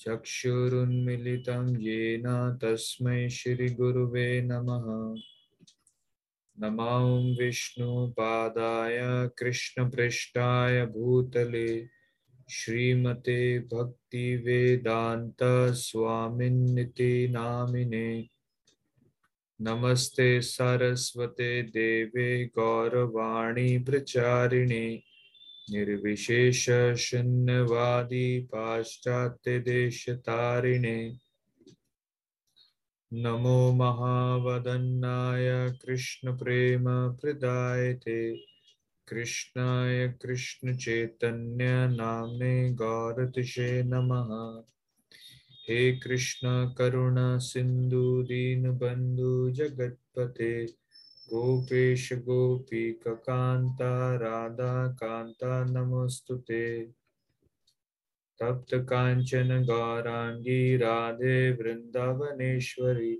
चक्षुरुन्मिलितं येन तस्मै श्रीगुरुवे नमः नमो विष्णुपादाय कृष्णपृष्ठाय भूतले श्रीमते भक्तिवेदान्त स्वामिन्निति नामिने नमस्ते सरस्वते देवे गौरवाणी प्रचारिणे निर्विशेष शून्यवादी पाश्चात्य देशतारिणे नमो महावदन्नाय कृष्णप्रेम प्रदायते कृष्णाय कृष्णचैतन्य नाम्ने गौरतिशे नमः हे कृष्ण करुणा सिंधु दीन बंधु जगतपते गोपेश गोपी कांता राधा कांता नमोस्तुते तप्त कांचन गौरांगी राधे वृंदावनेश्वरी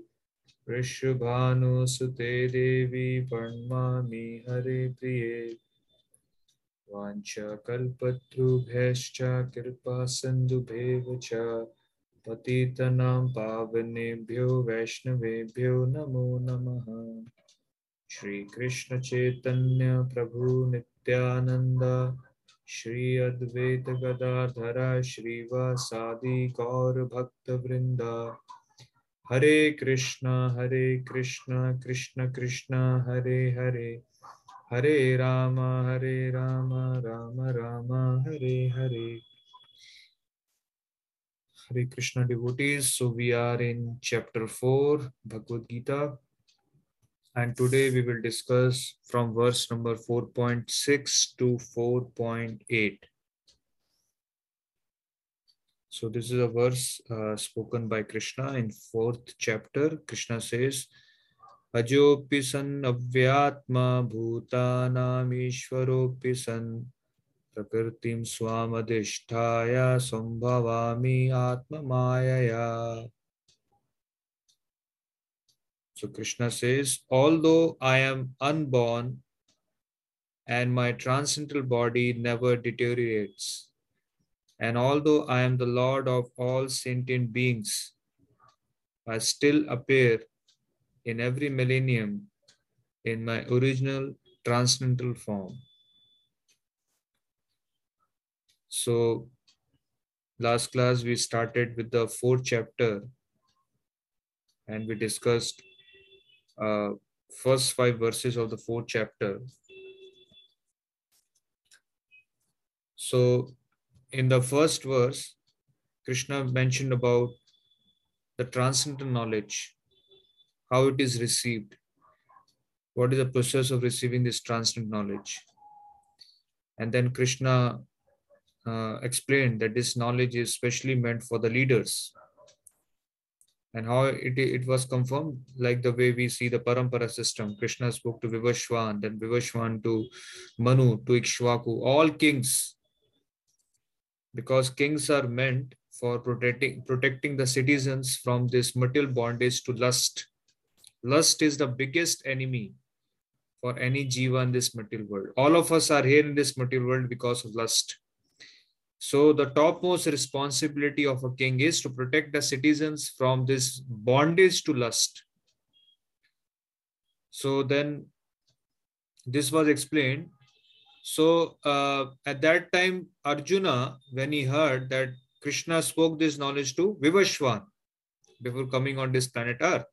वृषभानुसुते देवी प्रणमामि हरे प्रिये वाञ्छाकल्पतरुभ्यश्च कृपा सिन्धुभ्येव च पतितनां पावनेभ्यो वैष्णवेभ्यो नमो नमः श्रीकृष्ण चैतन्य प्रभु नित्यानंद श्री अद्वैत गदाधर श्रीवासादि गौर भक्त वृंदा हरे कृष्णा हरे कृष्णा कृष्ण कृष्णा हरे हरे हरे राम हरे Ram Ram Ram Hare Hare Hare Krishna devotees. So we are in chapter 4, Bhagavad Gita. and today we will discuss from verse number 4.6 to 4.8. So this is a verse uh, spoken by Krishna in fourth chapter. Krishna says, "Ajopi san avyatma bhutanameeshwaropi san prakritim swamadishthaya sambhavami atma mayaya." So Krishna says, although I am unborn and my transcendental body never deteriorates, and although I am the Lord of all sentient beings, I still appear in every millennium in my original transcendental form. So, last class we started with the fourth chapter and we discussed uh, first five verses of the fourth chapter. So, in the first verse, Krishna mentioned about the transcendental knowledge, how it is received, what is the process of receiving this transcendental knowledge. And then Krishna uh, explained that this knowledge is specially meant for the leaders and how it, it was confirmed like the way we see the parampara system. Krishna spoke to vivashwan then vivashwan to manu to ikshvaku all kings. Because kings are meant for protecting protecting the citizens from this material bondage to lust. Lust is the biggest enemy for any jiva in this material world. All of us are here in this material world because of lust so the topmost responsibility of a king is to protect the citizens from this bondage to lust. So then this was explained. So uh, at that time, Arjuna, when he heard that Krishna spoke this knowledge to Vivashwan before coming on this planet Earth.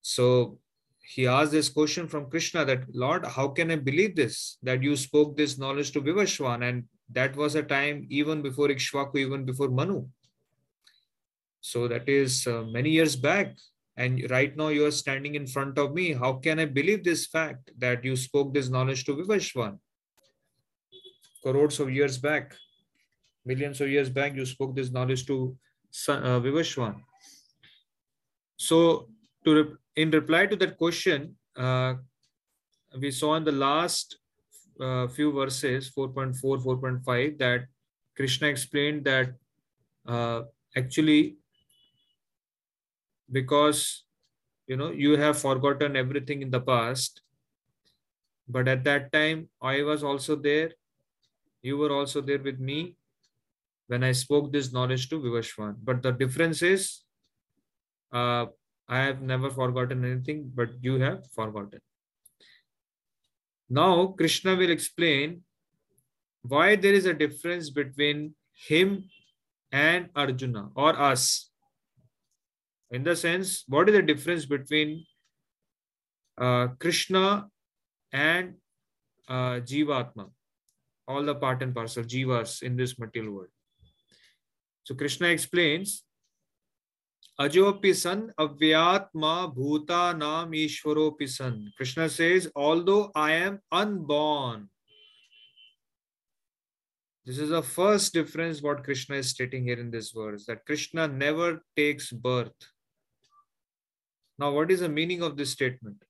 So he asked this question from Krishna that, Lord, how can I believe this? That you spoke this knowledge to Vivashwan and that was a time even before Ikshvaku, even before Manu. So that is uh, many years back. And right now you are standing in front of me. How can I believe this fact that you spoke this knowledge to Vivashwan? Crores of years back, millions of years back, you spoke this knowledge to uh, Vivashwan. So to in reply to that question, uh, we saw in the last uh, few verses, 4.4, 4.5, that Krishna explained that uh, actually, because you know you have forgotten everything in the past, but at that time I was also there. You were also there with me when I spoke this knowledge to Vivashwan. But the difference is, uh, I have never forgotten anything, but you have forgotten. Now, Krishna will explain why there is a difference between him and Arjuna or us. In the sense, what is the difference between uh, Krishna and uh, Jivatma, all the part and parcel Jivas in this material world? So Krishna explains, Ajopi san avyatma bhuta nam ishwaropi san. Krishna says, although I am unborn. This is the first difference what Krishna is stating here in this verse, that Krishna never takes birth. Now, what is the meaning of this statement?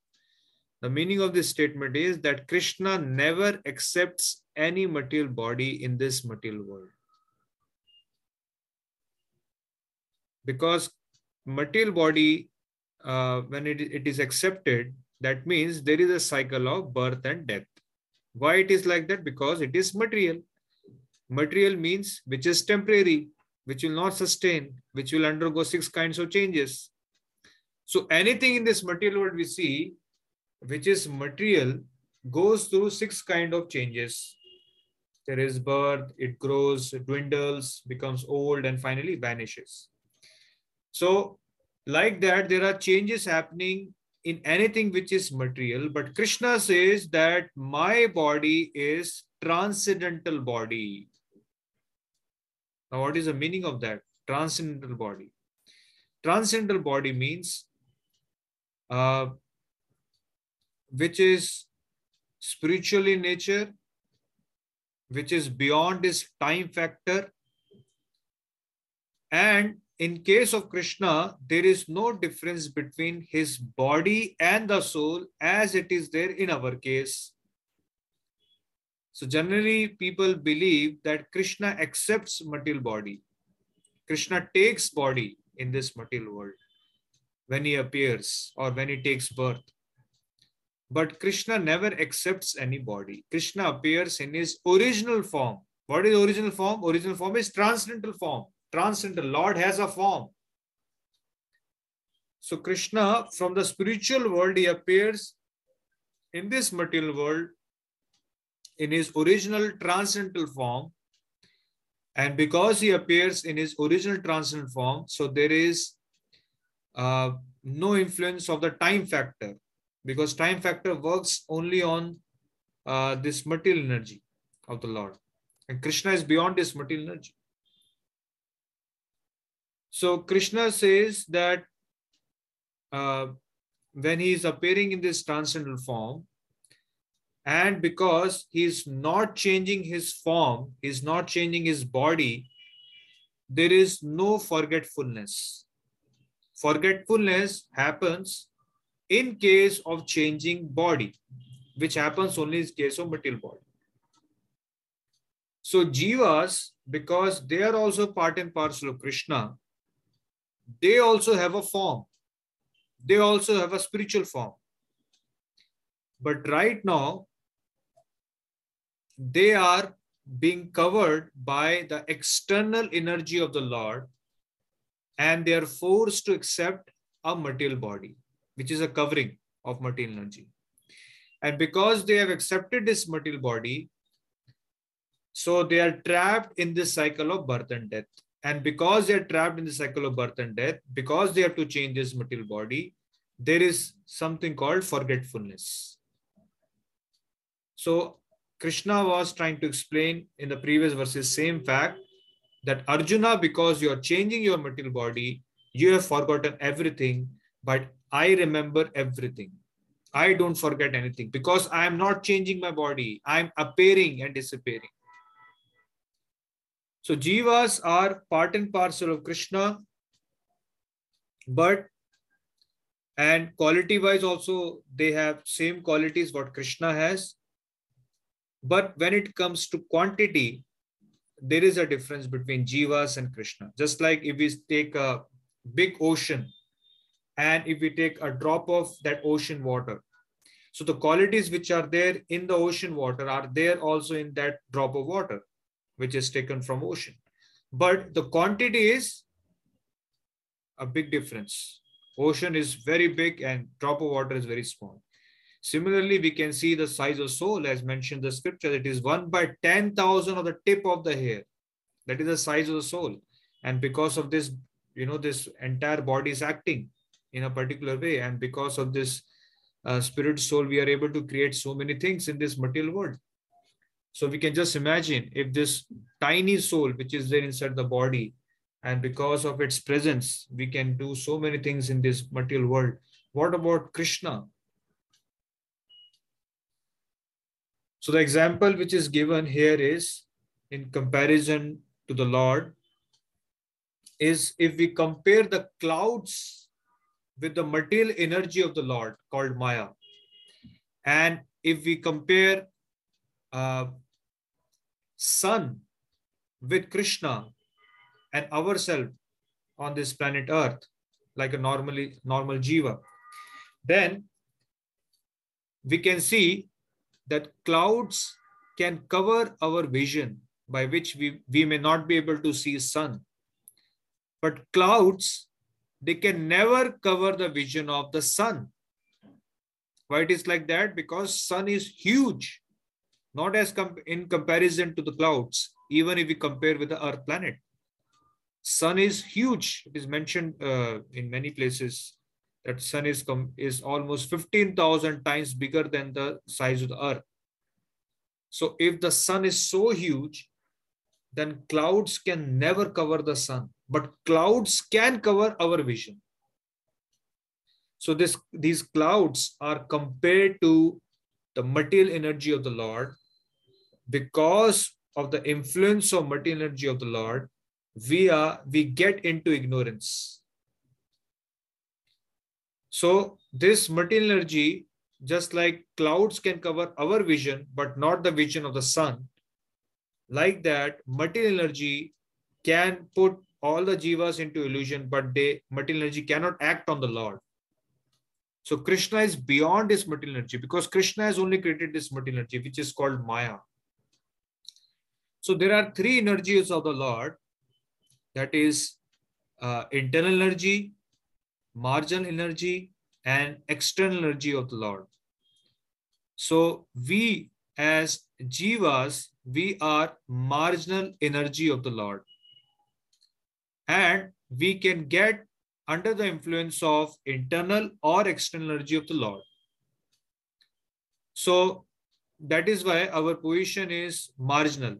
The meaning of this statement is that Krishna never accepts any material body in this material world. because material body uh, when it, it is accepted that means there is a cycle of birth and death. Why it is like that? Because it is material. Material means which is temporary which will not sustain which will undergo six kinds of changes. So anything in this material world we see which is material goes through six kind of changes. There is birth it grows dwindles becomes old and finally vanishes so like that, there are changes happening in anything which is material. But Krishna says that my body is transcendental body. Now, what is the meaning of that? Transcendental body. Transcendental body means uh, which is spiritual in nature, which is beyond this time factor, and in case of Krishna, there is no difference between his body and the soul as it is there in our case. So generally people believe that Krishna accepts material body. Krishna takes body in this material world when he appears or when he takes birth. But Krishna never accepts any body. Krishna appears in his original form. What is original form? Original form is transcendental form transcendental. Lord has a form. So Krishna, from the spiritual world, he appears in this material world in his original transcendental form. And because he appears in his original transcendental form, so there is uh, no influence of the time factor because time factor works only on uh, this material energy of the Lord. And Krishna is beyond this material energy. So Krishna says that uh, when he is appearing in this transcendental form, and because he is not changing his form, he is not changing his body, there is no forgetfulness. Forgetfulness happens in case of changing body, which happens only in case of material body. So jivas, because they are also part and parcel of Krishna, they also have a form. They also have a spiritual form. But right now, they are being covered by the external energy of the Lord and they are forced to accept a material body, which is a covering of material energy. And because they have accepted this material body, so they are trapped in this cycle of birth and death. And because they're trapped in the cycle of birth and death, because they have to change this material body, there is something called forgetfulness. So Krishna was trying to explain in the previous verses same fact that Arjuna, because you are changing your material body, you have forgotten everything, but I remember everything. I don't forget anything because I am not changing my body. I'm appearing and disappearing. So jivas are part and parcel of Krishna, but and quality wise also they have same qualities what krishna has. But when it comes to quantity there is a difference between jivas and krishna. Just like if we take a big ocean and if we take a drop of that ocean water. So the qualities which are there in the ocean water are there also in that drop of water which is taken from ocean but the quantity is a big difference ocean is very big and drop of water is very small. Similarly, we can see the size of soul as mentioned in the scripture. It is one by 10,000 of the tip of the hair. That is the size of the soul. And because of this, you know, this entire body is acting in a particular way. And because of this uh, spirit soul, we are able to create so many things in this material world. So we can just imagine if this tiny soul, which is there inside the body, and because of its presence we can do so many things in this material world. What about krishna? So the example which is given here is in comparison to the lord is if we compare the clouds with the material energy of the lord called maya. And if we compare uh, sun with krishna and ourselves on this planet Earth, like a normally normal jiva, then we can see that clouds can cover our vision by which we, we may not be able to see sun. But clouds, they can never cover the vision of the sun. Why it is like that? Because sun is huge, not as com in comparison to the clouds, even if we compare with the earth planet sun is huge. It is mentioned uh, in many places that sun is is almost 15,000 times bigger than the size of the earth. So if the sun is so huge, then clouds can never cover the sun, but clouds can cover our vision. So this, these clouds are compared to the material energy of the Lord because of the influence of material energy of the Lord we are we get into ignorance. So this material energy just like clouds can cover our vision but not the vision of the sun like that material energy can put all the jivas into illusion but they material energy cannot act on the lord. So krishna is beyond this material energy because krishna has only created this material energy which is called maya so there are three energies of the lord that is uh, internal energy, marginal energy, and external energy of the Lord. So we as jivas, we are marginal energy of the Lord. And we can get under the influence of internal or external energy of the Lord. So that is why our position is marginal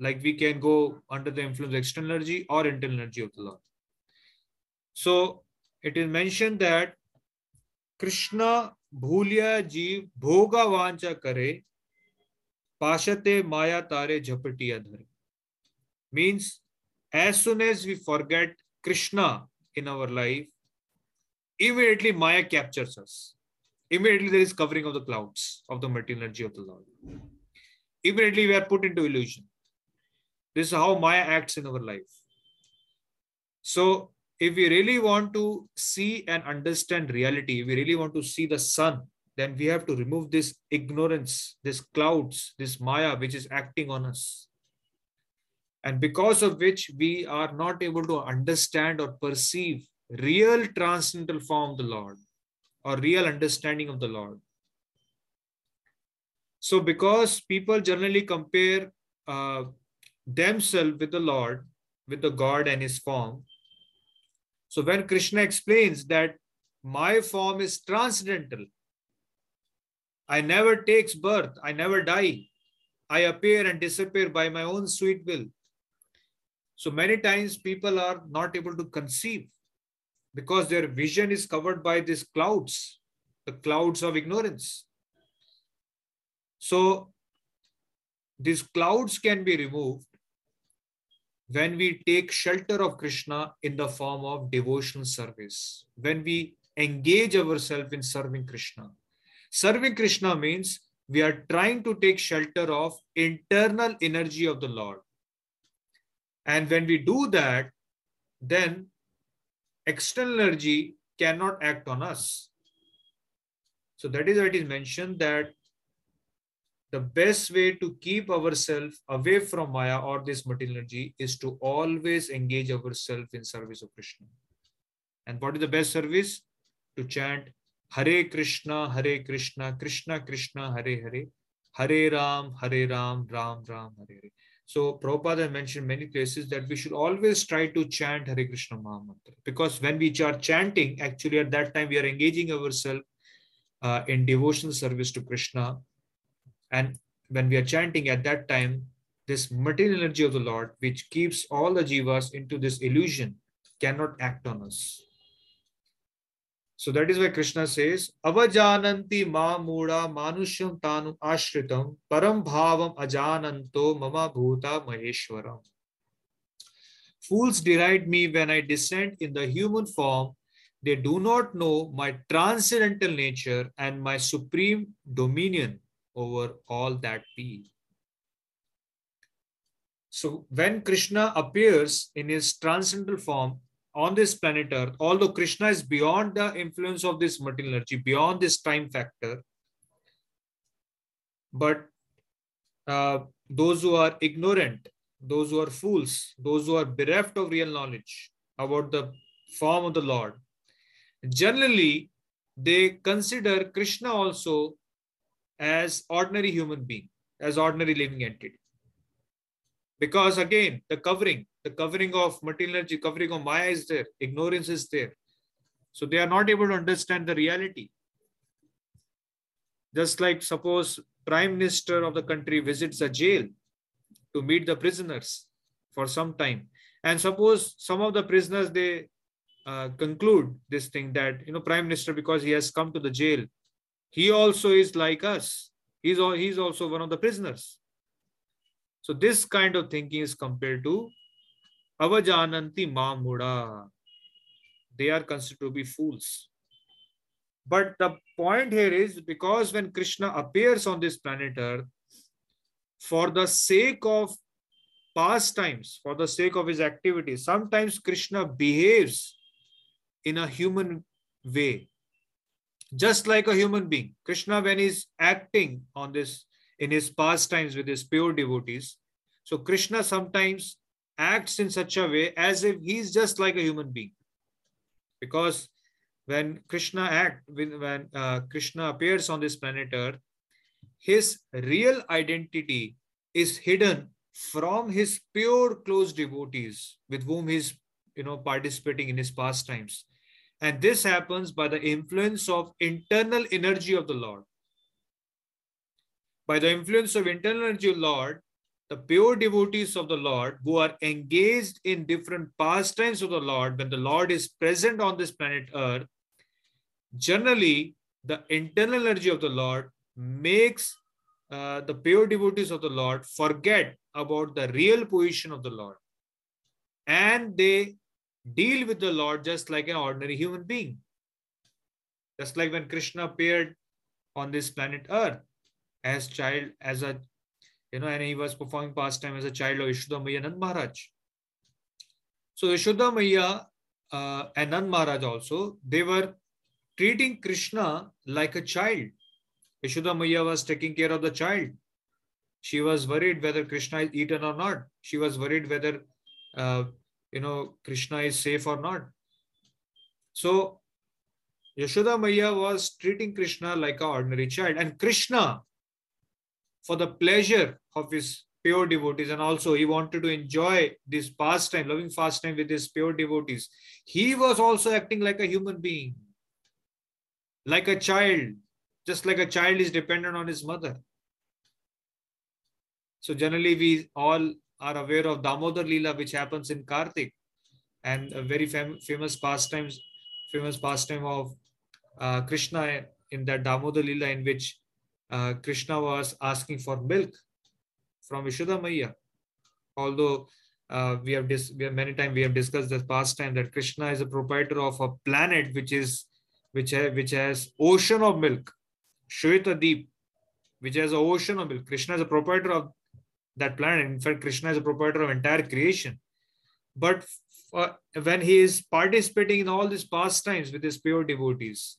like we can go under the influence of external energy or internal energy of the Lord. So it is mentioned that Krishna bhulya jeev bhoga vancha kare pashate maya tare jhapati adhare. Means as soon as we forget Krishna in our life, immediately Maya captures us. Immediately there is covering of the clouds of the material energy of the Lord. Immediately we are put into illusion. This is how Maya acts in our life. So if we really want to see and understand reality, we really want to see the sun, then we have to remove this ignorance, this clouds, this Maya, which is acting on us. And because of which we are not able to understand or perceive real transcendental form of the Lord or real understanding of the Lord. So because people generally compare uh, themselves with the Lord, with the God and his form. So when Krishna explains that my form is transcendental, I never takes birth, I never die, I appear and disappear by my own sweet will. So many times people are not able to conceive because their vision is covered by these clouds, the clouds of ignorance. So these clouds can be removed when we take shelter of Krishna in the form of devotional service, when we engage ourselves in serving Krishna. Serving Krishna means we are trying to take shelter of internal energy of the Lord. And when we do that, then external energy cannot act on us. So that is why it is mentioned that the best way to keep ourselves away from Maya or this material energy is to always engage ourselves in service of Krishna. And what is the best service? To chant Hare Krishna, Hare Krishna, Krishna Krishna, Hare Hare, Hare Ram, Hare Ram, Ram Ram, Hare Hare. So Prabhupada mentioned many places that we should always try to chant Hare Krishna Mahamantra because when we are chanting, actually at that time we are engaging ourselves uh, in devotional service to Krishna. And when we are chanting at that time, this material energy of the Lord, which keeps all the jivas into this illusion, cannot act on us. So that is why Krishna says, Avajananti ma muda manusham tanu ashritam param bhavam ajananto mama bhuta maheshwaram. Fools deride me when I descend in the human form. They do not know my transcendental nature and my supreme dominion over all that be. So when Krishna appears in his transcendental form, on this planet Earth, although Krishna is beyond the influence of this material energy, beyond this time factor, but uh, those who are ignorant, those who are fools, those who are bereft of real knowledge about the form of the Lord, generally they consider Krishna also as ordinary human being, as ordinary living entity. Because again, the covering, the covering of material energy, covering of Maya is there, ignorance is there. So they are not able to understand the reality. Just like suppose Prime Minister of the country visits a jail to meet the prisoners for some time. And suppose some of the prisoners, they uh, conclude this thing that, you know, Prime Minister, because he has come to the jail, he also is like us. He's, all, he's also one of the prisoners. So this kind of thinking is compared to avajananti mamuda. They are considered to be fools. But the point here is because when Krishna appears on this planet Earth, for the sake of pastimes, for the sake of his activities, sometimes Krishna behaves in a human way, just like a human being. Krishna, when he's acting on this in his pastimes with his pure devotees, so Krishna sometimes acts in such a way as if he's just like a human being. Because when Krishna act, when, uh, Krishna appears on this planet Earth, his real identity is hidden from his pure close devotees with whom he's you know participating in his pastimes. And this happens by the influence of internal energy of the Lord. By the influence of internal energy of the Lord, the pure devotees of the Lord who are engaged in different pastimes of the Lord, when the Lord is present on this planet Earth, generally the internal energy of the Lord makes uh, the pure devotees of the Lord forget about the real position of the Lord. And they deal with the Lord just like an ordinary human being. Just like when Krishna appeared on this planet Earth as child, as a you know, and he was performing pastime as a child of Yashoda Maiya Nand Maharaj. So Yashoda Maiya uh, and Nand Maharaj also, they were treating Krishna like a child. Yashoda Maiya was taking care of the child. She was worried whether Krishna is eaten or not. She was worried whether, uh, you know, Krishna is safe or not. So Yashoda Maiya was treating Krishna like an ordinary child. And Krishna, for the pleasure of his pure devotees and also he wanted to enjoy this pastime loving pastime with his pure devotees he was also acting like a human being like a child just like a child is dependent on his mother so generally we all are aware of damodar lila which happens in kartik and a very fam- famous pastime famous pastime of uh, krishna in that damodar lila in which uh, Krishna was asking for milk from Yashoda Maiya. Although uh, we have dis- we have many times we have discussed this past time that Krishna is a proprietor of a planet which is which has, which has ocean of milk, Shweta Deep, which has an ocean of milk. Krishna is a proprietor of that planet. In fact, Krishna is a proprietor of entire creation. But when he is participating in all these pastimes with his pure devotees,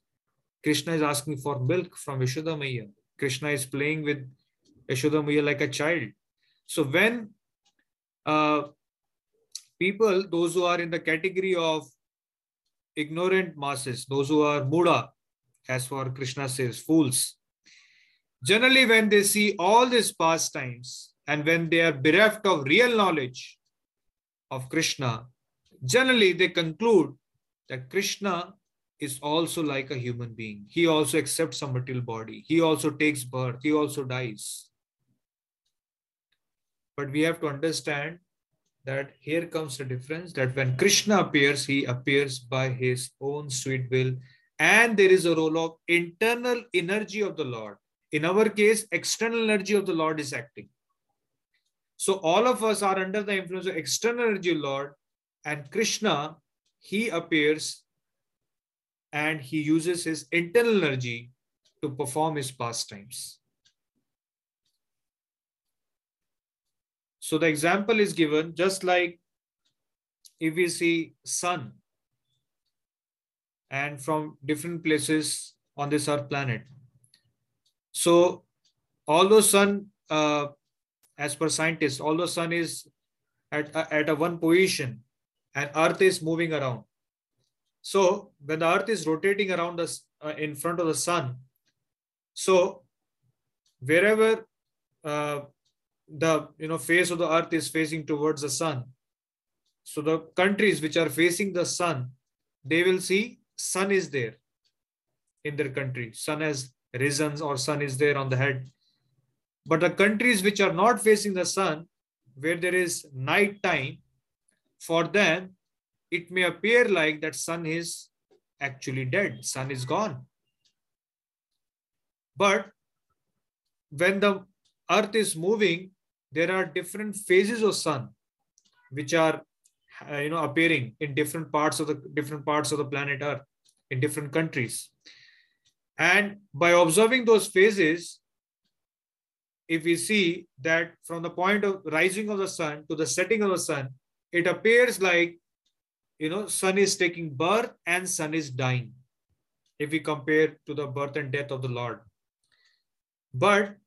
Krishna is asking for milk from Yashoda Maiya. Krishna is playing with Yashoda Maiya like a child. So when uh, people, those who are in the category of ignorant masses, those who are muda, as for Krishna says, fools, generally when they see all these pastimes and when they are bereft of real knowledge of Krishna, generally they conclude that Krishna is also like a human being. He also accepts a material body. He also takes birth. He also dies. But we have to understand that here comes the difference that when Krishna appears, he appears by his own sweet will. And there is a role of internal energy of the Lord. In our case, external energy of the Lord is acting. So all of us are under the influence of external energy Lord. And Krishna, he appears and he uses his internal energy to perform his pastimes. So the example is given just like if we see sun and from different places on this earth planet. So although sun, uh, as per scientists, although sun is at, at a one position and earth is moving around, so when the earth is rotating around us uh, in front of the sun, so wherever uh, the you know face of the earth is facing towards the sun, so the countries which are facing the sun, they will see sun is there in their country. Sun has risen or sun is there on the head. But the countries which are not facing the sun, where there is night time, for them it may appear like that sun is actually dead, sun is gone. But when the earth is moving, there are different phases of sun which are uh, you know appearing in different parts of the different parts of the planet earth in different countries and by observing those phases if we see that from the point of rising of the sun to the setting of the sun it appears like you know, sun is taking birth and sun is dying. If we compare to the birth and death of the Lord. But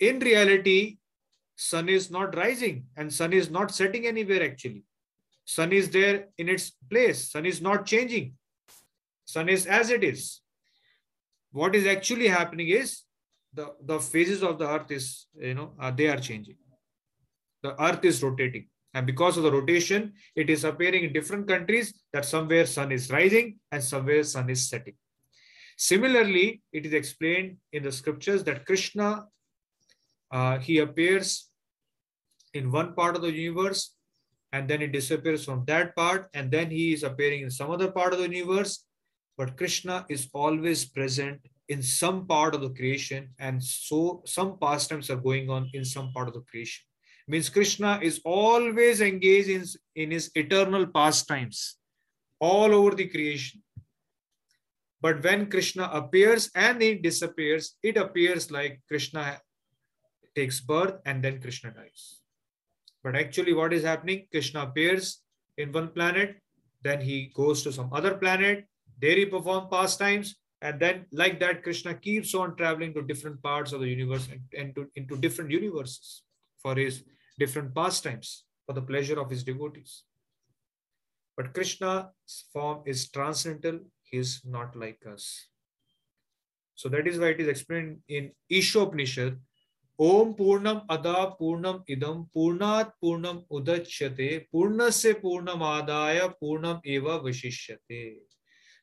in reality, sun is not rising and sun is not setting anywhere actually. Sun is there in its place. Sun is not changing. Sun is as it is. What is actually happening is the, the phases of the earth is, you know, uh, they are changing. The earth is rotating. And because of the rotation, it is appearing in different countries that somewhere sun is rising and somewhere sun is setting. Similarly, it is explained in the scriptures that Krishna, uh, he appears in one part of the universe and then he disappears from that part and then he is appearing in some other part of the universe. But Krishna is always present in some part of the creation and so some pastimes are going on in some part of the creation means Krishna is always engaged in, in his eternal pastimes all over the creation. But when Krishna appears and he disappears, it appears like Krishna takes birth and then Krishna dies. But actually, what is happening? Krishna appears in one planet, then he goes to some other planet, there he performs pastimes, and then like that, Krishna keeps on traveling to different parts of the universe and, and to, into different universes for his different pastimes for the pleasure of his devotees. But Krishna's form is transcendental, he is not like us. So that is why it is explained in Ishopnishad Om Purnam Ada Purnam Idam Purnat Purnam Udachyate Purnasya Purnam Adaya Purnam Eva Vishishyate.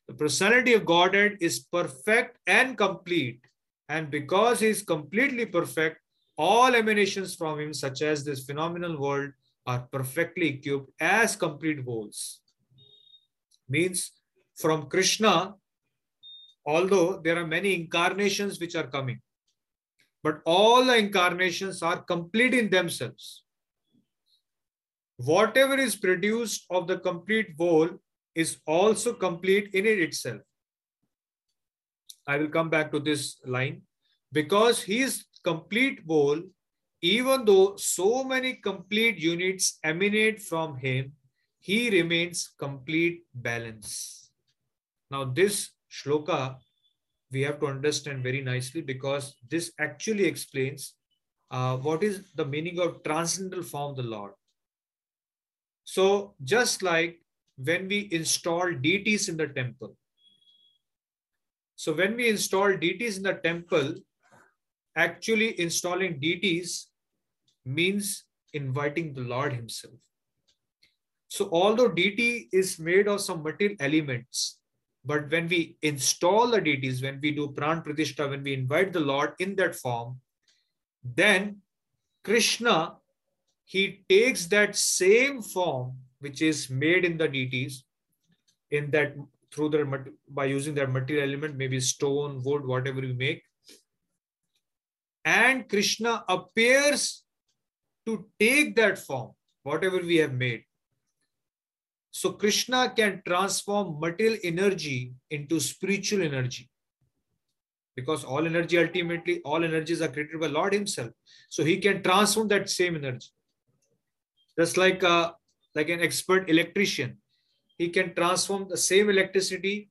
The personality of Godhead is perfect and complete. And because he is completely perfect, all emanations from him, such as this phenomenal world, are perfectly equipped as complete wholes. Means from Krishna, although there are many incarnations which are coming, but all the incarnations are complete in themselves. Whatever is produced of the complete whole is also complete in it itself. I will come back to this line. Because he is complete whole, even though so many complete units emanate from him, he remains complete balance. Now, this shloka we have to understand very nicely because this actually explains uh, what is the meaning of transcendental form of the Lord. So, just like when we install deities in the temple, so when we install deities in the temple, actually installing deities means inviting the Lord Himself. So although deity is made of some material elements, but when we install the deities, when we do pran pratishta, when we invite the Lord in that form, then Krishna, he takes that same form which is made in the deities, in that through their by using their material element, maybe stone, wood, whatever we make, and Krishna appears to take that form, whatever we have made. So Krishna can transform material energy into spiritual energy. Because all energy, ultimately, all energies are created by Lord Himself. So He can transform that same energy. Just like, uh, like an expert electrician, he can transform the same electricity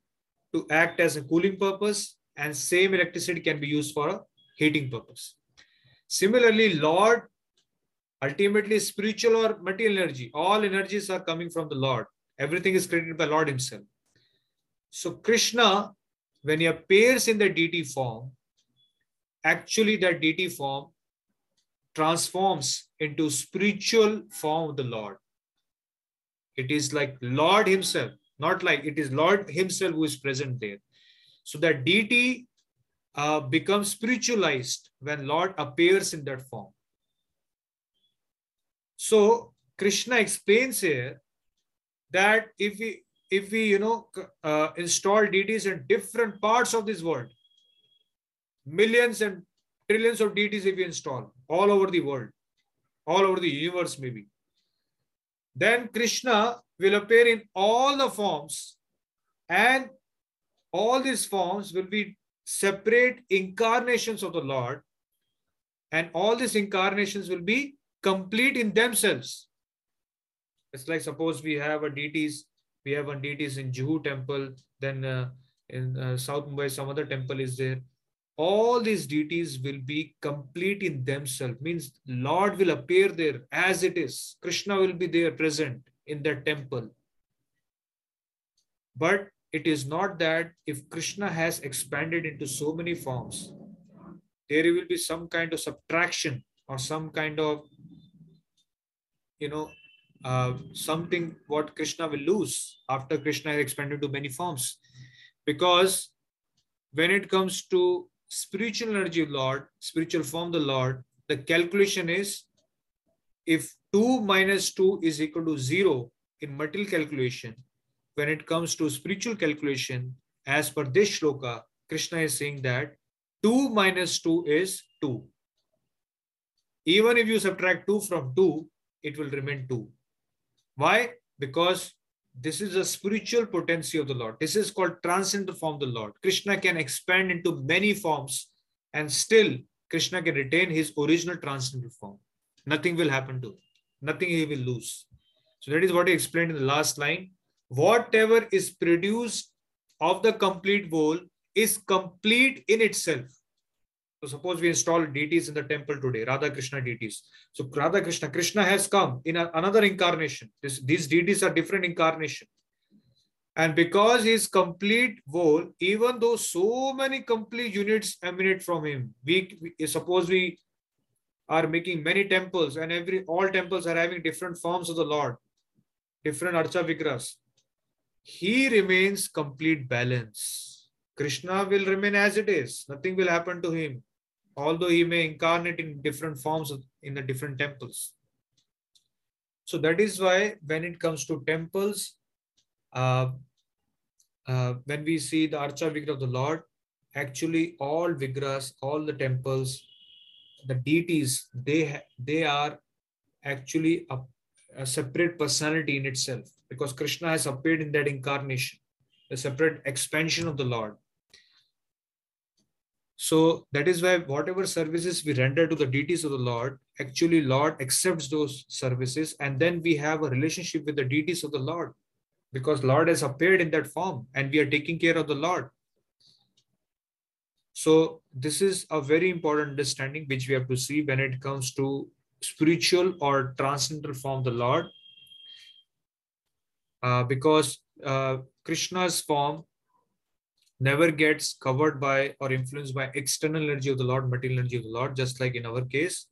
to act as a cooling purpose and same electricity can be used for a heating purpose. Similarly, Lord, ultimately spiritual or material energy, all energies are coming from the Lord. Everything is created by Lord himself. So Krishna, when he appears in the deity form, actually that deity form transforms into spiritual form of the Lord. It is like Lord himself, not like it is Lord himself who is present there. So that deity uh, becomes spiritualized when Lord appears in that form. So Krishna explains here that if we if we you know uh, install deities in different parts of this world, millions and trillions of deities if we install all over the world, all over the universe maybe, then Krishna will appear in all the forms and all these forms will be separate incarnations of the Lord and all these incarnations will be complete in themselves. It's like suppose we have a deities, we have a deities in Juhu temple, then uh, in uh, South Mumbai some other temple is there. All these deities will be complete in themselves, means Lord will appear there as it is. Krishna will be there present in that temple. But it is not that if Krishna has expanded into so many forms, there will be some kind of subtraction or some kind of, you know, uh, something what Krishna will lose after Krishna has expanded to many forms. Because when it comes to spiritual energy Lord, spiritual form the Lord, the calculation is if 2 minus 2 is equal to 0 in material calculation, when it comes to spiritual calculation, as per this shloka, Krishna is saying that 2 minus 2 is 2. Even if you subtract 2 from 2, it will remain 2. Why? Because this is a spiritual potency of the Lord. This is called transcendental form of the Lord. Krishna can expand into many forms and still Krishna can retain his original transcendental form. Nothing will happen to him. Nothing he will lose. So that is what he explained in the last line whatever is produced of the complete whole is complete in itself. So suppose we install deities in the temple today, Radha Krishna deities. So Radha Krishna, Krishna has come in a, another incarnation. This, these deities are different incarnation. And because he is complete whole, even though so many complete units emanate from him, we, we suppose we are making many temples and every all temples are having different forms of the Lord, different Archa Vigras he remains complete balance. Krishna will remain as it is. Nothing will happen to him, although he may incarnate in different forms in the different temples. So that is why when it comes to temples, uh, uh, when we see the Archa Vigra of the Lord, actually all Vigras, all the temples, the deities, they, they are actually a, a separate personality in itself because Krishna has appeared in that incarnation, a separate expansion of the Lord. So that is why whatever services we render to the deities of the Lord, actually Lord accepts those services and then we have a relationship with the deities of the Lord because Lord has appeared in that form and we are taking care of the Lord. So this is a very important understanding which we have to see when it comes to spiritual or transcendental form of the Lord. Uh, because uh, Krishna's form never gets covered by or influenced by external energy of the Lord, material energy of the Lord, just like in our case,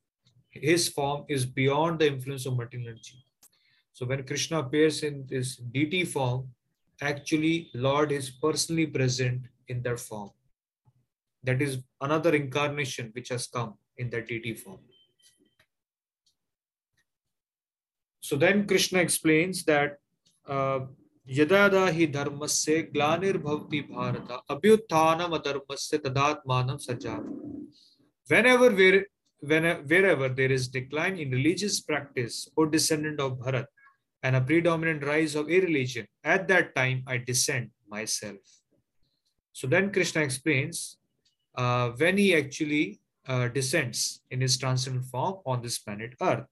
his form is beyond the influence of material energy. So when Krishna appears in this deity form, actually Lord is personally present in that form. That is another incarnation which has come in that deity form. So then Krishna explains that uh, यदा हि धर्मस्य ग्लानिर्भवति Bharat अभ्युत्थानम अधर्मस्य तदात्मानं Sajjad whenever where, when, wherever there is decline in religious practice or descendant of Bharat and a predominant rise of a religion, at that time I descend myself. So then Krishna explains uh, when he actually uh, descends in his transcendental form on this planet Earth.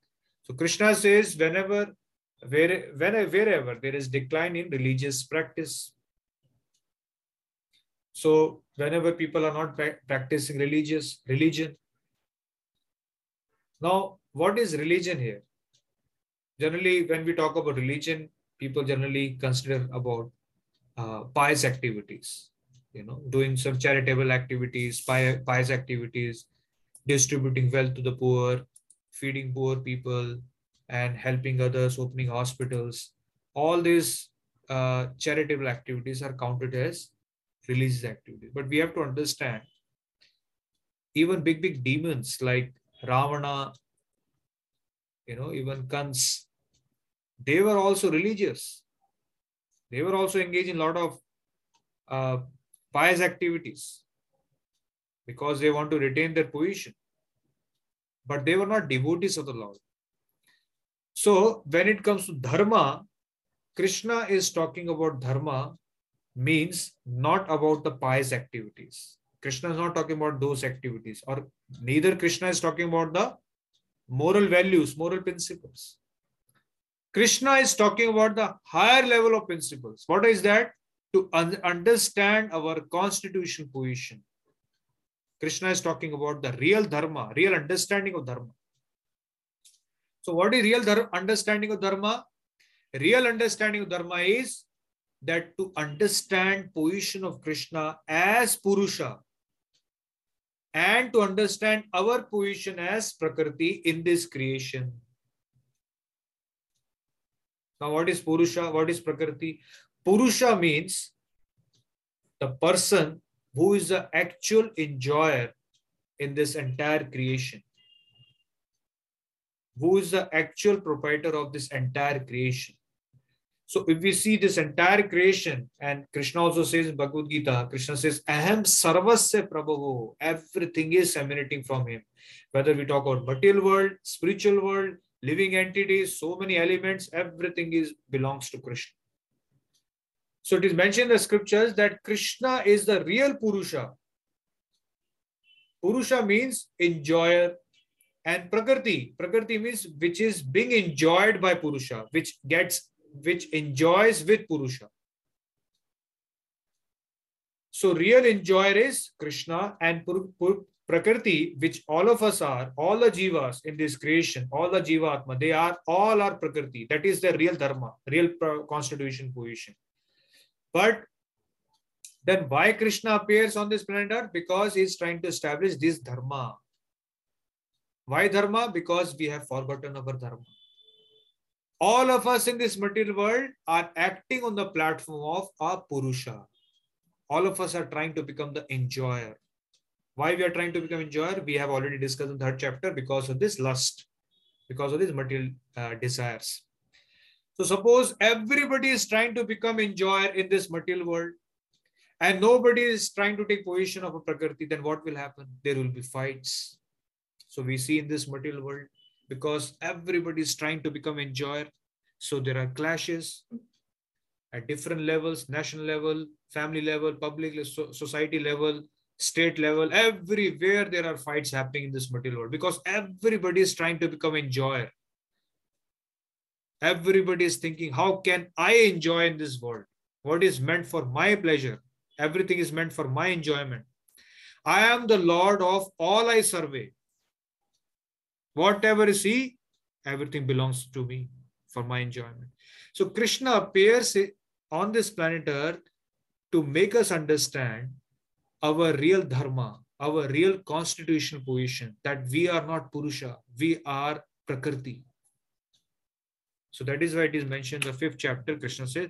So Krishna says whenever where, when, wherever there is decline in religious practice. So whenever people are not practicing religious religion. Now, what is religion here? Generally, when we talk about religion, people generally consider about uh, pious activities, you know, doing some charitable activities, pious activities, distributing wealth to the poor, feeding poor people, and helping others, opening hospitals. All these uh, charitable activities are counted as religious activities. But we have to understand even big, big demons like Ravana, you know, even Kans, they were also religious. They were also engaged in a lot of uh, pious activities because they want to retain their position. But they were not devotees of the Lord. So when it comes to dharma, Krishna is talking about dharma means not about the pious activities. Krishna is not talking about those activities, or neither Krishna is talking about the moral values, moral principles. Krishna is talking about the higher level of principles. What is that? To un understand our constitutional position. Krishna is talking about the real dharma, real understanding of dharma. So what is real understanding of dharma? Real understanding of dharma is that to understand position of Krishna as Purusha and to understand our position as Prakriti in this creation. Now what is Purusha? What is Prakriti? Purusha means the person who is the actual enjoyer in this entire creation who is the actual proprietor of this entire creation. So if we see this entire creation, and Krishna also says in Bhagavad Gita, Krishna says, Aham sarvasya prabhavo, everything is emanating from him. Whether we talk about material world, spiritual world, living entities, so many elements, everything is belongs to Krishna. So it is mentioned in the scriptures that Krishna is the real Purusha. Purusha means enjoyer, and prakriti prakriti means which is being enjoyed by purusha which gets which enjoys with purusha. So real enjoyer is krishna and prakriti which all of us are all the jivas in this creation all the jivatma they are all are prakriti that is the real dharma real constitution position but then why krishna appears on this planet earth because he's trying to establish this dharma why dharma? Because we have forgotten our dharma. All of us in this material world are acting on the platform of a Purusha. All of us are trying to become the enjoyer. Why we are trying to become enjoyer? We have already discussed in the third chapter because of this lust, because of these material uh, desires. So suppose everybody is trying to become enjoyer in this material world and nobody is trying to take position of a Prakriti, then what will happen? There will be fights so we see in this material world because everybody is trying to become enjoyer. So there are clashes at different levels, national level, family level, public society level, state level, everywhere there are fights happening in this material world because everybody is trying to become enjoyer. Everybody is thinking, how can I enjoy in this world? What is meant for my pleasure? Everything is meant for my enjoyment. I am the Lord of all I survey. Whatever is He, everything belongs to me for my enjoyment. So Krishna appears on this planet Earth to make us understand our real dharma, our real constitutional position, that we are not Purusha, we are Prakriti. So that is why it is mentioned in the fifth chapter. Krishna says,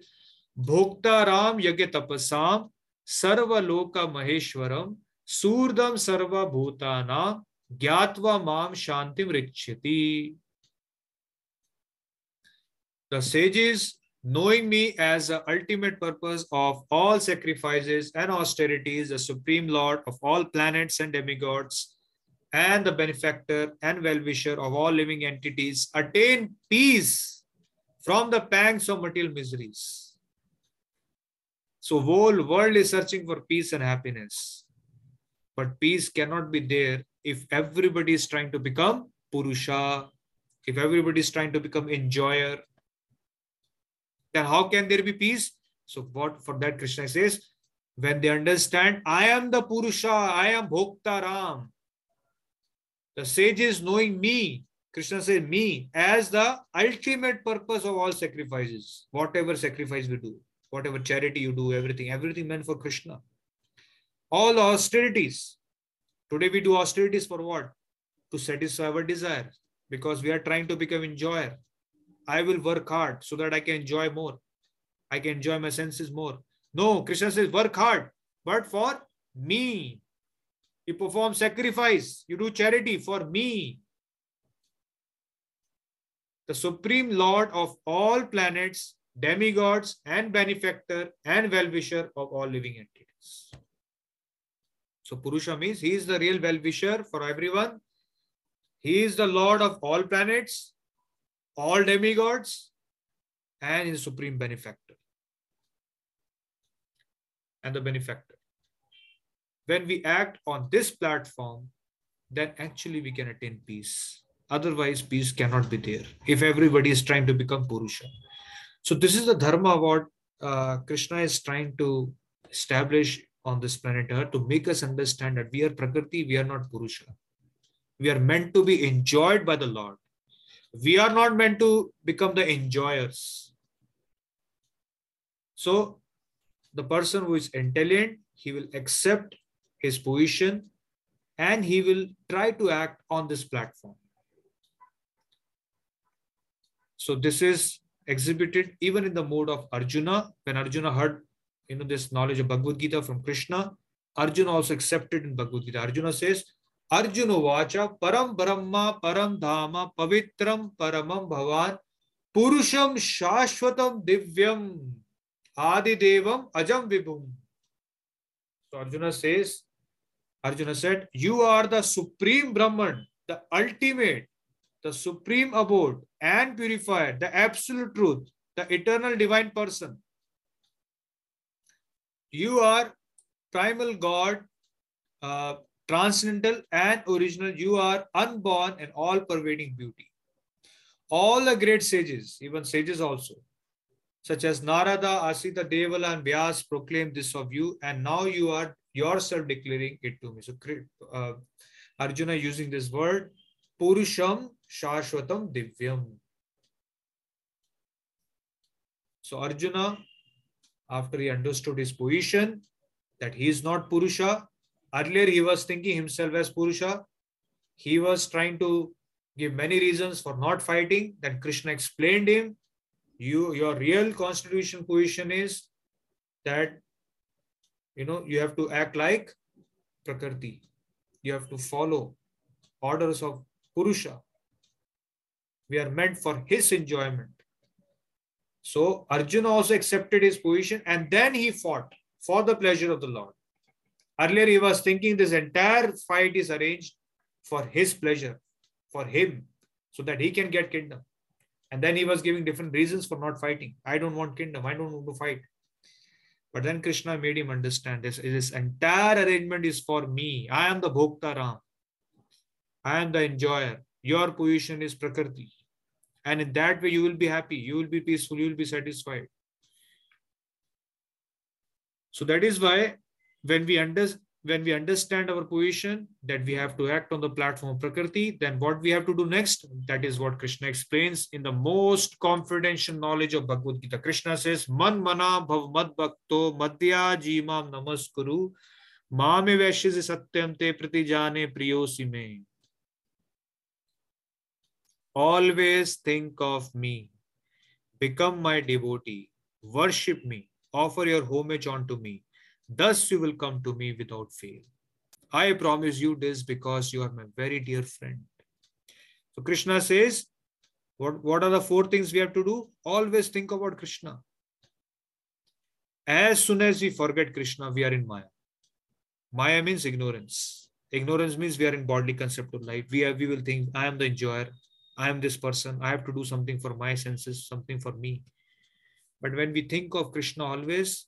Bhokta Ram Yagya Tapasam Sarva Loka Maheshwaram Surdam Sarva Bhutana Gyatva Mam Shantim Rikshati. The sages, knowing me as the ultimate purpose of all sacrifices and austerities, the supreme lord of all planets and demigods, and the benefactor and well-wisher of all living entities, attain peace from the pangs of material miseries. So whole world is searching for peace and happiness. But peace cannot be there if everybody is trying to become Purusha, if everybody is trying to become enjoyer, then how can there be peace? So what for that Krishna says, when they understand, I am the Purusha, I am Bhokta Ram. The sages knowing me, Krishna says me, as the ultimate purpose of all sacrifices, whatever sacrifice we do, whatever charity you do, everything, everything meant for Krishna. All austerities. Today we do austerities for what? To satisfy our desire because we are trying to become enjoyer. I will work hard so that I can enjoy more. I can enjoy my senses more. No, Krishna says work hard, but for me. You perform sacrifice, you do charity for me. The Supreme Lord of all planets, demigods, and benefactor and well-wisher of all living entities. So Purusha means he is the real well-wisher for everyone. He is the Lord of all planets, all demigods, and is supreme benefactor. And the benefactor. When we act on this platform, then actually we can attain peace. Otherwise, peace cannot be there if everybody is trying to become Purusha. So, this is the dharma what uh, Krishna is trying to establish on this planet Earth to make us understand that we are Prakriti, we are not Purusha. We are meant to be enjoyed by the Lord we are not meant to become the enjoyers. So the person who is intelligent, he will accept his position and he will try to act on this platform. So this is exhibited even in the mode of Arjuna. When Arjuna heard you know, this knowledge of Bhagavad Gita from Krishna. Arjuna also accepted in Bhagavad Gita. Arjuna says, Arjuna Vacha Param Brahma Param Dhama Pavitram Paramam Bhavan Purusham shashvatam Divyam Adidevam Ajam Vibhum. So Arjuna says, Arjuna said, You are the supreme Brahman, the ultimate, the supreme abode and purifier, the absolute truth, the eternal divine person you are primal god uh, transcendental and original, you are unborn and all pervading beauty. All the great sages, even sages also, such as Narada, Asita, Devala, and Vyas proclaim this of you, and now you are yourself declaring it to me. So, uh, Arjuna using this word, Purusham Shashwatam Divyam. So, Arjuna, after he understood his position, that he is not Purusha, Earlier, he was thinking himself as Purusha. He was trying to give many reasons for not fighting. Then Krishna explained him, you your real constitution position is that you know you have to act like Prakriti. You have to follow orders of Purusha. We are meant for his enjoyment. So Arjuna also accepted his position and then he fought for the pleasure of the Lord. Earlier, he was thinking this entire fight is arranged for his pleasure, for him, so that he can get kingdom. And then he was giving different reasons for not fighting. I don't want kingdom. I don't want to fight. But then Krishna made him understand this. This entire arrangement is for me. I am the Bhokta Ram. I am the enjoyer. Your position is Prakriti. And in that way, you will be happy, you will be peaceful, you will be satisfied. So that is why when we understand when we understand our position that we have to act on the platform of prakriti then what we have to do next? That is what krishna explains in the most confidential knowledge of bhagavad gita. Krishna says man mana bhav mad bhakto madhya jimam namaskuru. Mame vaishya satyam te prati jane priyosi me always think of me become my devotee worship me offer your homage unto me Thus you will come to me without fail. I promise you this because you are my very dear friend. So Krishna says, what, what are the four things we have to do? Always think about Krishna. As soon as we forget Krishna, we are in Maya. Maya means ignorance. Ignorance means we are in bodily concept of life. We, we will think, I am the enjoyer. I am this person. I have to do something for my senses, something for me. But when we think of Krishna always,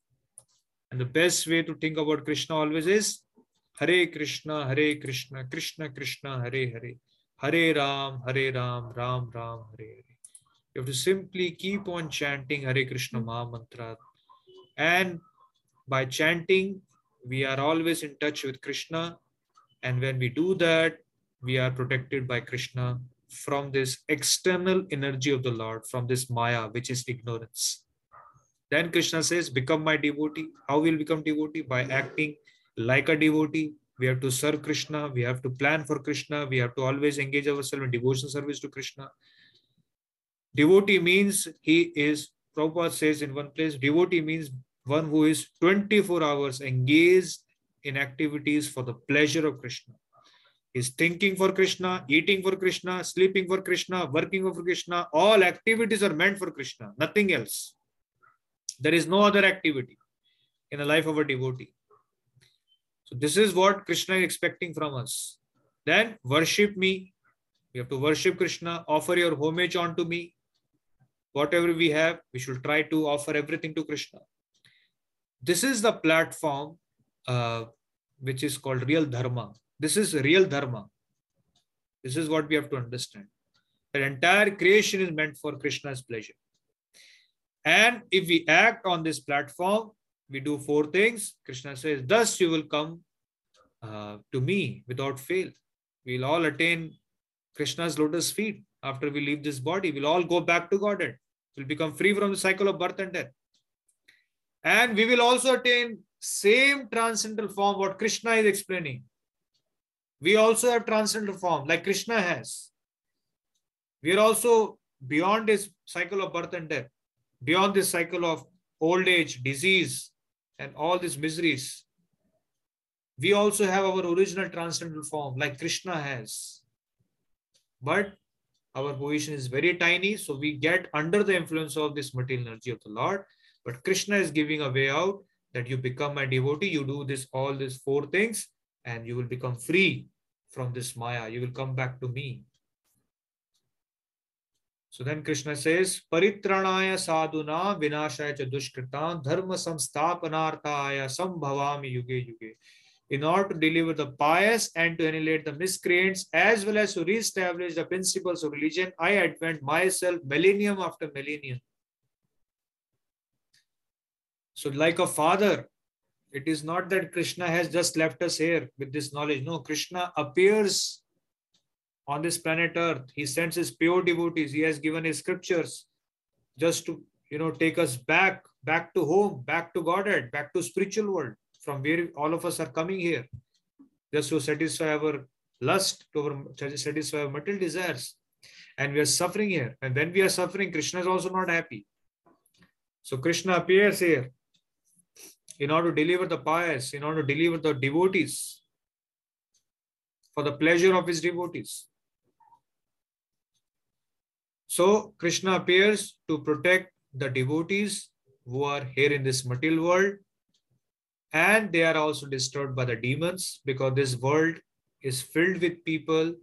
and the best way to think about Krishna always is Hare Krishna, Hare Krishna, Krishna Krishna, Hare Hare, Hare Ram, Hare Ram, Ram Ram, Hare Hare. You have to simply keep on chanting Hare Krishna Maha Mantra. And by chanting, we are always in touch with Krishna. And when we do that, we are protected by Krishna from this external energy of the Lord, from this Maya, which is ignorance. Then Krishna says, Become my devotee. How will become devotee? By acting like a devotee. We have to serve Krishna. We have to plan for Krishna. We have to always engage ourselves in devotion service to Krishna. Devotee means he is, Prabhupada says in one place, devotee means one who is 24 hours engaged in activities for the pleasure of Krishna. Is thinking for Krishna, eating for Krishna, sleeping for Krishna, working for Krishna. All activities are meant for Krishna, nothing else. There is no other activity in the life of a devotee. So this is what Krishna is expecting from us. Then worship me. You have to worship Krishna, offer your homage unto me. Whatever we have, we should try to offer everything to Krishna. This is the platform uh, which is called real dharma. This is real dharma. This is what we have to understand. The entire creation is meant for Krishna's pleasure. And if we act on this platform, we do four things. Krishna says, Thus you will come uh, to me without fail. We'll all attain Krishna's lotus feet after we leave this body. We'll all go back to Godhead. We'll become free from the cycle of birth and death. And we will also attain same transcendental form what Krishna is explaining. We also have transcendental form like Krishna has. We are also beyond this cycle of birth and death beyond this cycle of old age, disease, and all these miseries, we also have our original transcendental form like Krishna has. But our position is very tiny, so we get under the influence of this material energy of the Lord. But Krishna is giving a way out that you become a devotee, you do this all these four things, and you will become free from this Maya. You will come back to me. So then Krishna says, Paritranaya sadhuna vinashaya cha dushkrita dharma samsthapanarthaya sambhavami yuge yuge. In order to deliver the pious and to annihilate the miscreants, as well as to re-establish the principles of religion, I advent myself millennium after millennium. So like a father, it is not that Krishna has just left us here with this knowledge. No, Krishna appears on this planet earth. He sends his pure devotees. He has given his scriptures just to you know take us back back to home back to godhead back to spiritual world from where all of us are coming here. Just to satisfy our lust to our, satisfy our material desires. And we are suffering here. And when we are suffering krishna is also not happy. So krishna appears here in order to deliver the pious in order to deliver the devotees for the pleasure of his devotees so Krishna appears to protect the devotees who are here in this material world. And they are also disturbed by the demons because this world is filled with people,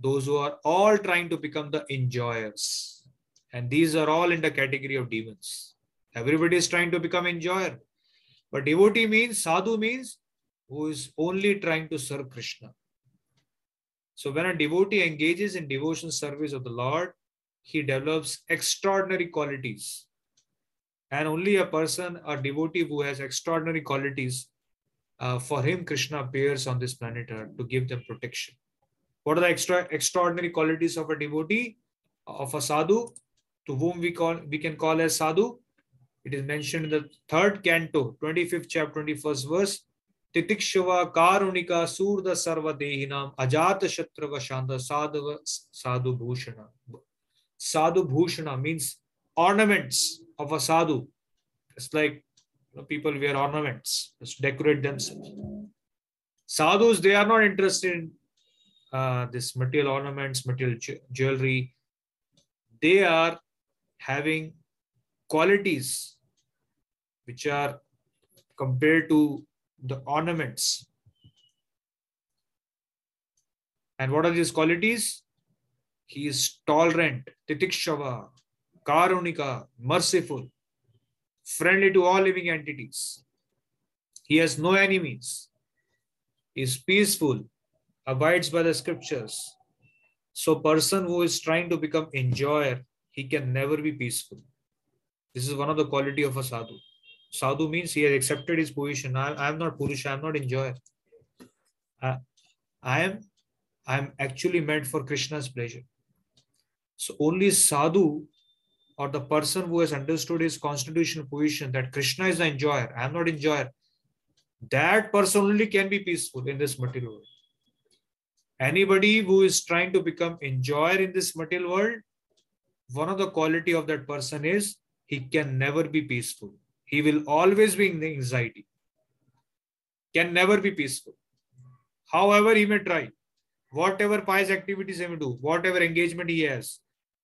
those who are all trying to become the enjoyers. And these are all in the category of demons. Everybody is trying to become enjoyer. But devotee means, sadhu means who is only trying to serve Krishna. So when a devotee engages in devotion service of the Lord, he develops extraordinary qualities. And only a person, a devotee who has extraordinary qualities, uh, for him, Krishna appears on this planet Earth to give them protection. What are the extra extraordinary qualities of a devotee, of a sadhu, to whom we call we can call as sadhu? It is mentioned in the third canto, 25th chapter, 21st verse. Titikshava Karunika Surda Sarva Dehinam Ajata Shatrava Shanda Sadhu Sadhu Bhushana. Sadhu Bhushana means ornaments of a sadhu. It's like you know, people wear ornaments, just decorate themselves. Sadhus, they are not interested in uh, this material ornaments, material jewelry. They are having qualities which are compared to the ornaments. And what are these qualities? He is tolerant, titikshava, karunika, merciful, friendly to all living entities. He has no enemies. He is peaceful, abides by the scriptures. So person who is trying to become enjoyer, he can never be peaceful. This is one of the quality of a sadhu. Sadhu means he has accepted his position. I, I am not Purusha, I am not enjoyer. I, I am I am actually meant for Krishna's pleasure. So only sadhu or the person who has understood his constitutional position that Krishna is the enjoyer, I am not enjoyer, that person only can be peaceful in this material world. Anybody who is trying to become enjoyer in this material world, one of the quality of that person is he can never be peaceful. He will always be in the anxiety. Can never be peaceful. However, he may try. Whatever pious activities he may do, whatever engagement he has,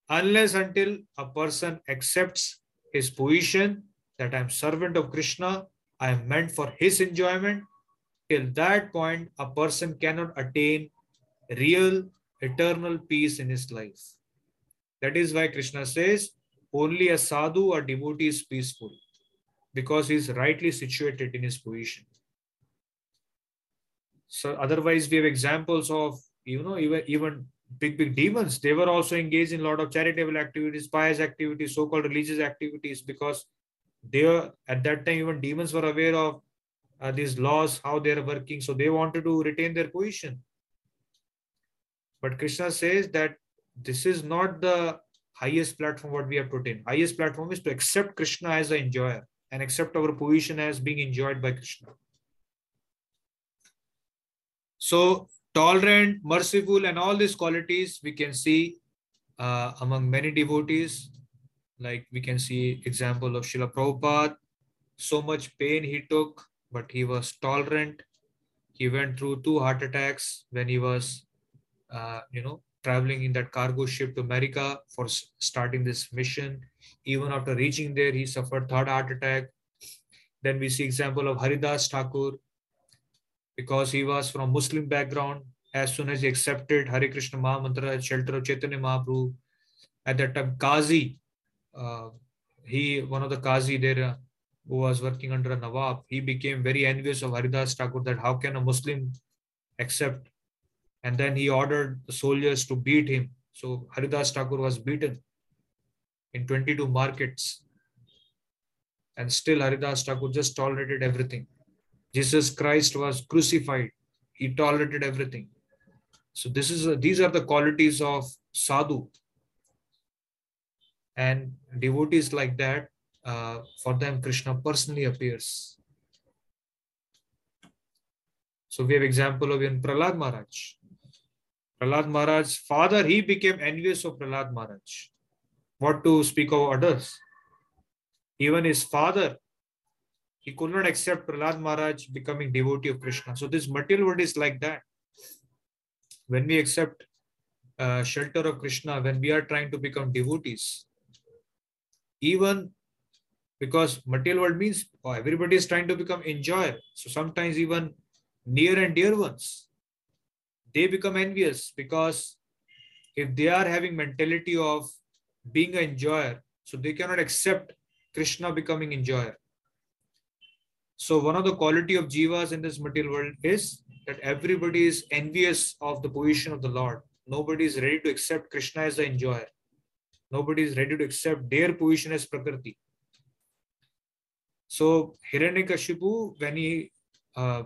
unless until a person accepts his position that I'm servant of Krishna, I am meant for his enjoyment, till that point, a person cannot attain real eternal peace in his life. That is why Krishna says, only a sadhu or devotee is peaceful because he is rightly situated in his position. So otherwise, we have examples of you know even even big big demons. They were also engaged in a lot of charitable activities, pious activities, so-called religious activities, because they were at that time even demons were aware of uh, these laws, how they are working, so they wanted to retain their position. But Krishna says that this is not the highest platform what we have to attain. Highest platform is to accept Krishna as the enjoyer and accept our position as being enjoyed by Krishna. So tolerant, merciful, and all these qualities we can see uh, among many devotees. Like we can see example of Srila Prabhupada. So much pain he took, but he was tolerant. He went through two heart attacks when he was, uh, you know, traveling in that cargo ship to America for starting this mission. Even after reaching there, he suffered third heart attack. Then we see example of Haridas Thakur, because he was from Muslim background. As soon as he accepted Hare Krishna Mahamantra, shelter of Chaitanya Mahaprabhu, at that time, Qazi, uh, he, one of the Qazi there, uh, who was working under a Nawab, he became very envious of Haridas Thakur that how can a Muslim accept and then he ordered the soldiers to beat him. So Haridas Thakur was beaten in 22 markets. And still Haridas Thakur just tolerated everything. Jesus Christ was crucified. He tolerated everything. So this is a, these are the qualities of sadhu. And devotees like that, uh, for them Krishna personally appears. So we have example of in Prahlad Maharaj. Prahlad Maharaj's father, he became envious of Prahlad Maharaj. What to speak of others? Even his father, he could not accept Prahlad Maharaj becoming devotee of Krishna. So this material world is like that. When we accept uh, shelter of Krishna, when we are trying to become devotees, even because material world means oh, everybody is trying to become enjoyer. So sometimes even near and dear ones, they become envious because if they are having mentality of being an enjoyer, so they cannot accept Krishna becoming enjoyer. So one of the quality of jivas in this material world is that everybody is envious of the position of the Lord. Nobody is ready to accept Krishna as the enjoyer. Nobody is ready to accept their position as Prakriti. So Hiranyakashipu, when he, uh,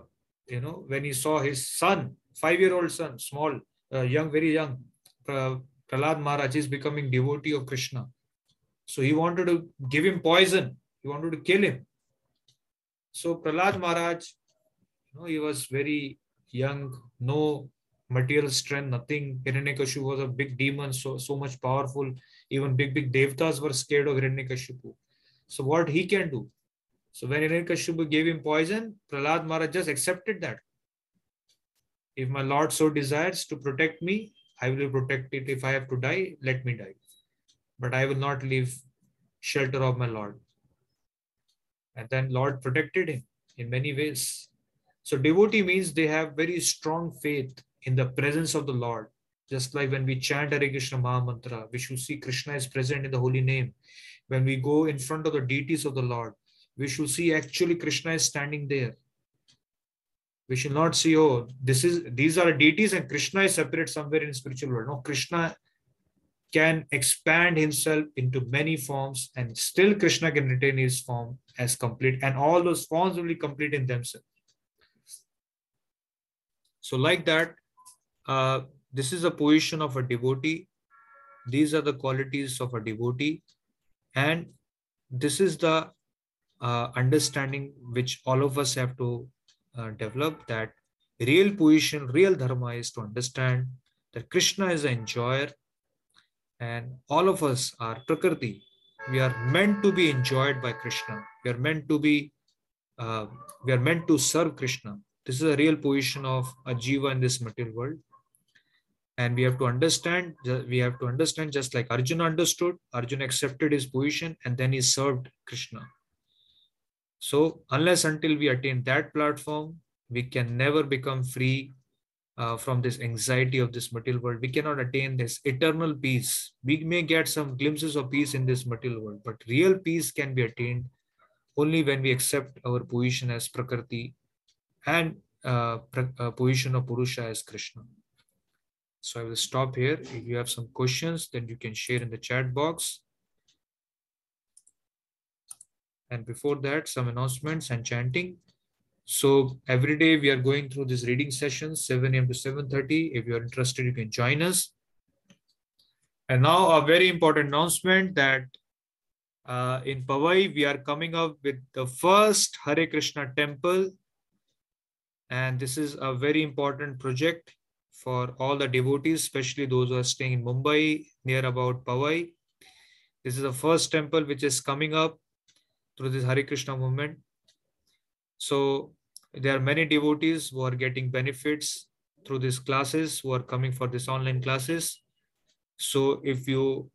you know, when he saw his son, five-year-old son, small, uh, young, very young, uh, Prahlad Maharaj is becoming devotee of Krishna. So he wanted to give him poison. He wanted to kill him. So Prahlad Maharaj, you know, he was very young, no material strength, nothing. Hiranyakashipu was a big demon, so so much powerful. Even big big devtas were scared of Hiranyakashipu. So what he can do? So when Hiranyakashipu gave him poison, Prahlad Maharaj just accepted that. If my Lord so desires to protect me, I will protect it. If I have to die, let me die. But I will not leave shelter of my Lord. And then Lord protected him in many ways. So devotee means they have very strong faith in the presence of the Lord. Just like when we chant Hare Krishna Mantra, we should see Krishna is present in the holy name. When we go in front of the deities of the Lord, we should see actually Krishna is standing there. We should not see, oh, this is these are deities and Krishna is separate somewhere in spiritual world. No, Krishna can expand himself into many forms and still Krishna can retain his form as complete and all those forms will be complete in themselves. So like that, uh, this is a position of a devotee. These are the qualities of a devotee. And this is the uh, understanding which all of us have to uh, develop that real position, real dharma is to understand that Krishna is an enjoyer and all of us are prakriti. We are meant to be enjoyed by Krishna. We are meant to be, uh, we are meant to serve Krishna. This is a real position of a jiva in this material world. And we have to understand, we have to understand just like Arjuna understood, Arjuna accepted his position and then he served Krishna. So unless until we attain that platform, we can never become free uh, from this anxiety of this material world. We cannot attain this eternal peace. We may get some glimpses of peace in this material world, but real peace can be attained only when we accept our position as Prakriti and uh, uh, position of Purusha as Krishna. So I will stop here. If you have some questions, then you can share in the chat box. And before that, some announcements and chanting. So every day we are going through these reading sessions, 7 a.m. to 7.30. If you're interested, you can join us. And now a very important announcement that uh, in Powai, we are coming up with the first Hare Krishna temple and this is a very important project for all the devotees, especially those who are staying in Mumbai, near about Powai. This is the first temple which is coming up through this Hare Krishna movement. So there are many devotees who are getting benefits through these classes, who are coming for these online classes. So if you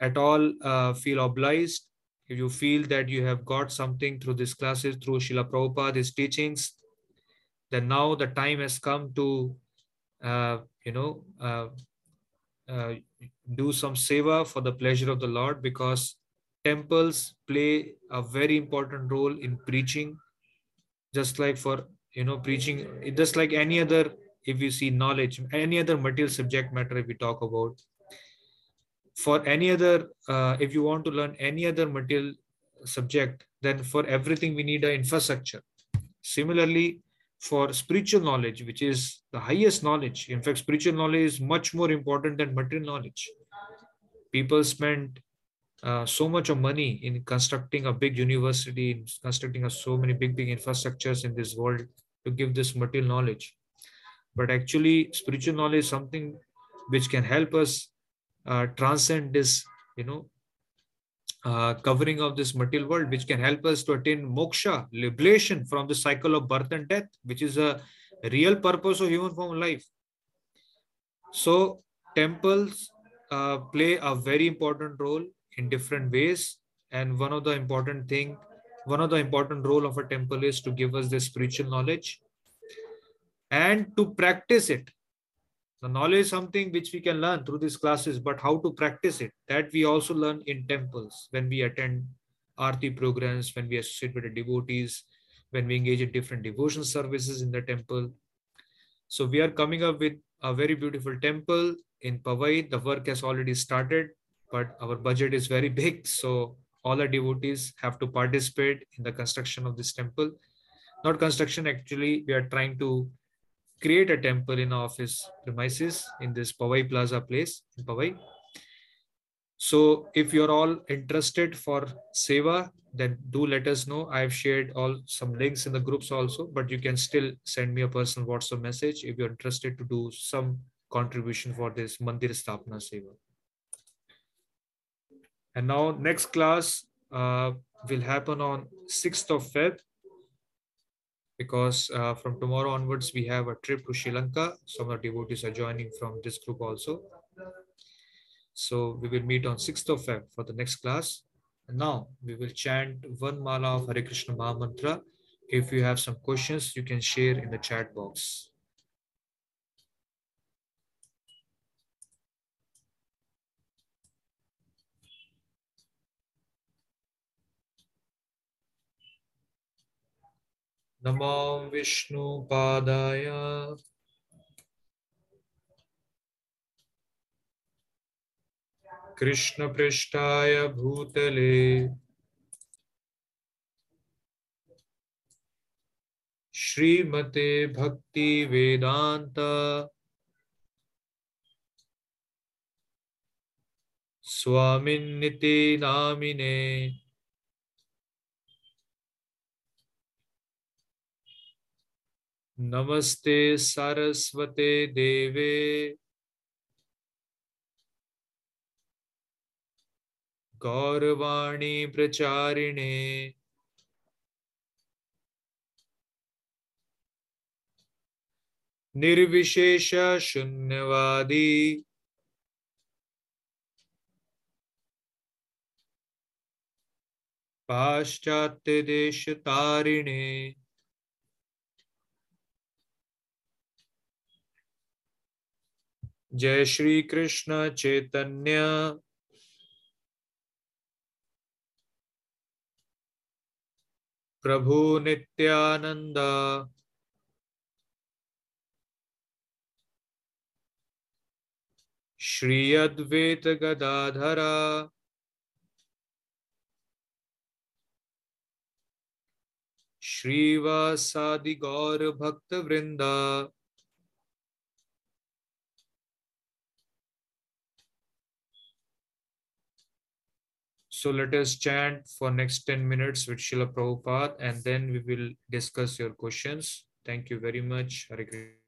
at all uh, feel obliged, if you feel that you have got something through these classes, through Srila Prabhupada, his teachings, then now the time has come to, uh, you know, uh, uh, do some seva for the pleasure of the Lord because temples play a very important role in preaching, just like for, you know, preaching, just like any other, if you see knowledge, any other material subject matter, if we talk about, for any other, uh, if you want to learn any other material subject, then for everything we need an infrastructure. Similarly, for spiritual knowledge, which is the highest knowledge. In fact, spiritual knowledge is much more important than material knowledge. People spend uh, so much of money in constructing a big university, in constructing a, so many big, big infrastructures in this world to give this material knowledge. But actually, spiritual knowledge is something which can help us uh, transcend this, you know, uh, covering of this material world, which can help us to attain moksha, liberation from the cycle of birth and death, which is a real purpose of human form life. So temples uh, play a very important role in different ways. And one of the important thing, one of the important role of a temple is to give us the spiritual knowledge and to practice it the knowledge is something which we can learn through these classes, but how to practice it, that we also learn in temples when we attend arti programs, when we associate with the devotees, when we engage in different devotion services in the temple. So we are coming up with a very beautiful temple in Powai. The work has already started, but our budget is very big. So all our devotees have to participate in the construction of this temple. Not construction, actually, we are trying to create a temple in office premises in this Powai Plaza place in Powai. So if you're all interested for Seva, then do let us know. I've shared all some links in the groups also, but you can still send me a personal WhatsApp message if you're interested to do some contribution for this Mandir Sthapana Seva. And now next class uh, will happen on 6th of Feb because uh, from tomorrow onwards we have a trip to Sri Lanka. Some of our devotees are joining from this group also. So we will meet on 6th of Feb for the next class. And now we will chant one mala of Hare Krishna Maha Mantra. If you have some questions, you can share in the chat box. Namo Vishnu Padaya कृष्णपृष्ठाय भूतले श्रीमते भक्ति वेदांत स्वामिन्निति नामिने नमस्ते सरस्वते देवे गौरवाणी प्रचारिणे निर्विशेष शून्यवादी पाश्चात्य देश तारिणे जय श्री कृष्ण चैतन्य प्रभु नित्यानंद श्री अद्वैत गदाधरा श्रीवासादि गौर भक्त वृंदा So let us chant for next 10 minutes with Srila Prabhupada and then we will discuss your questions. Thank you very much. Hare Krishna.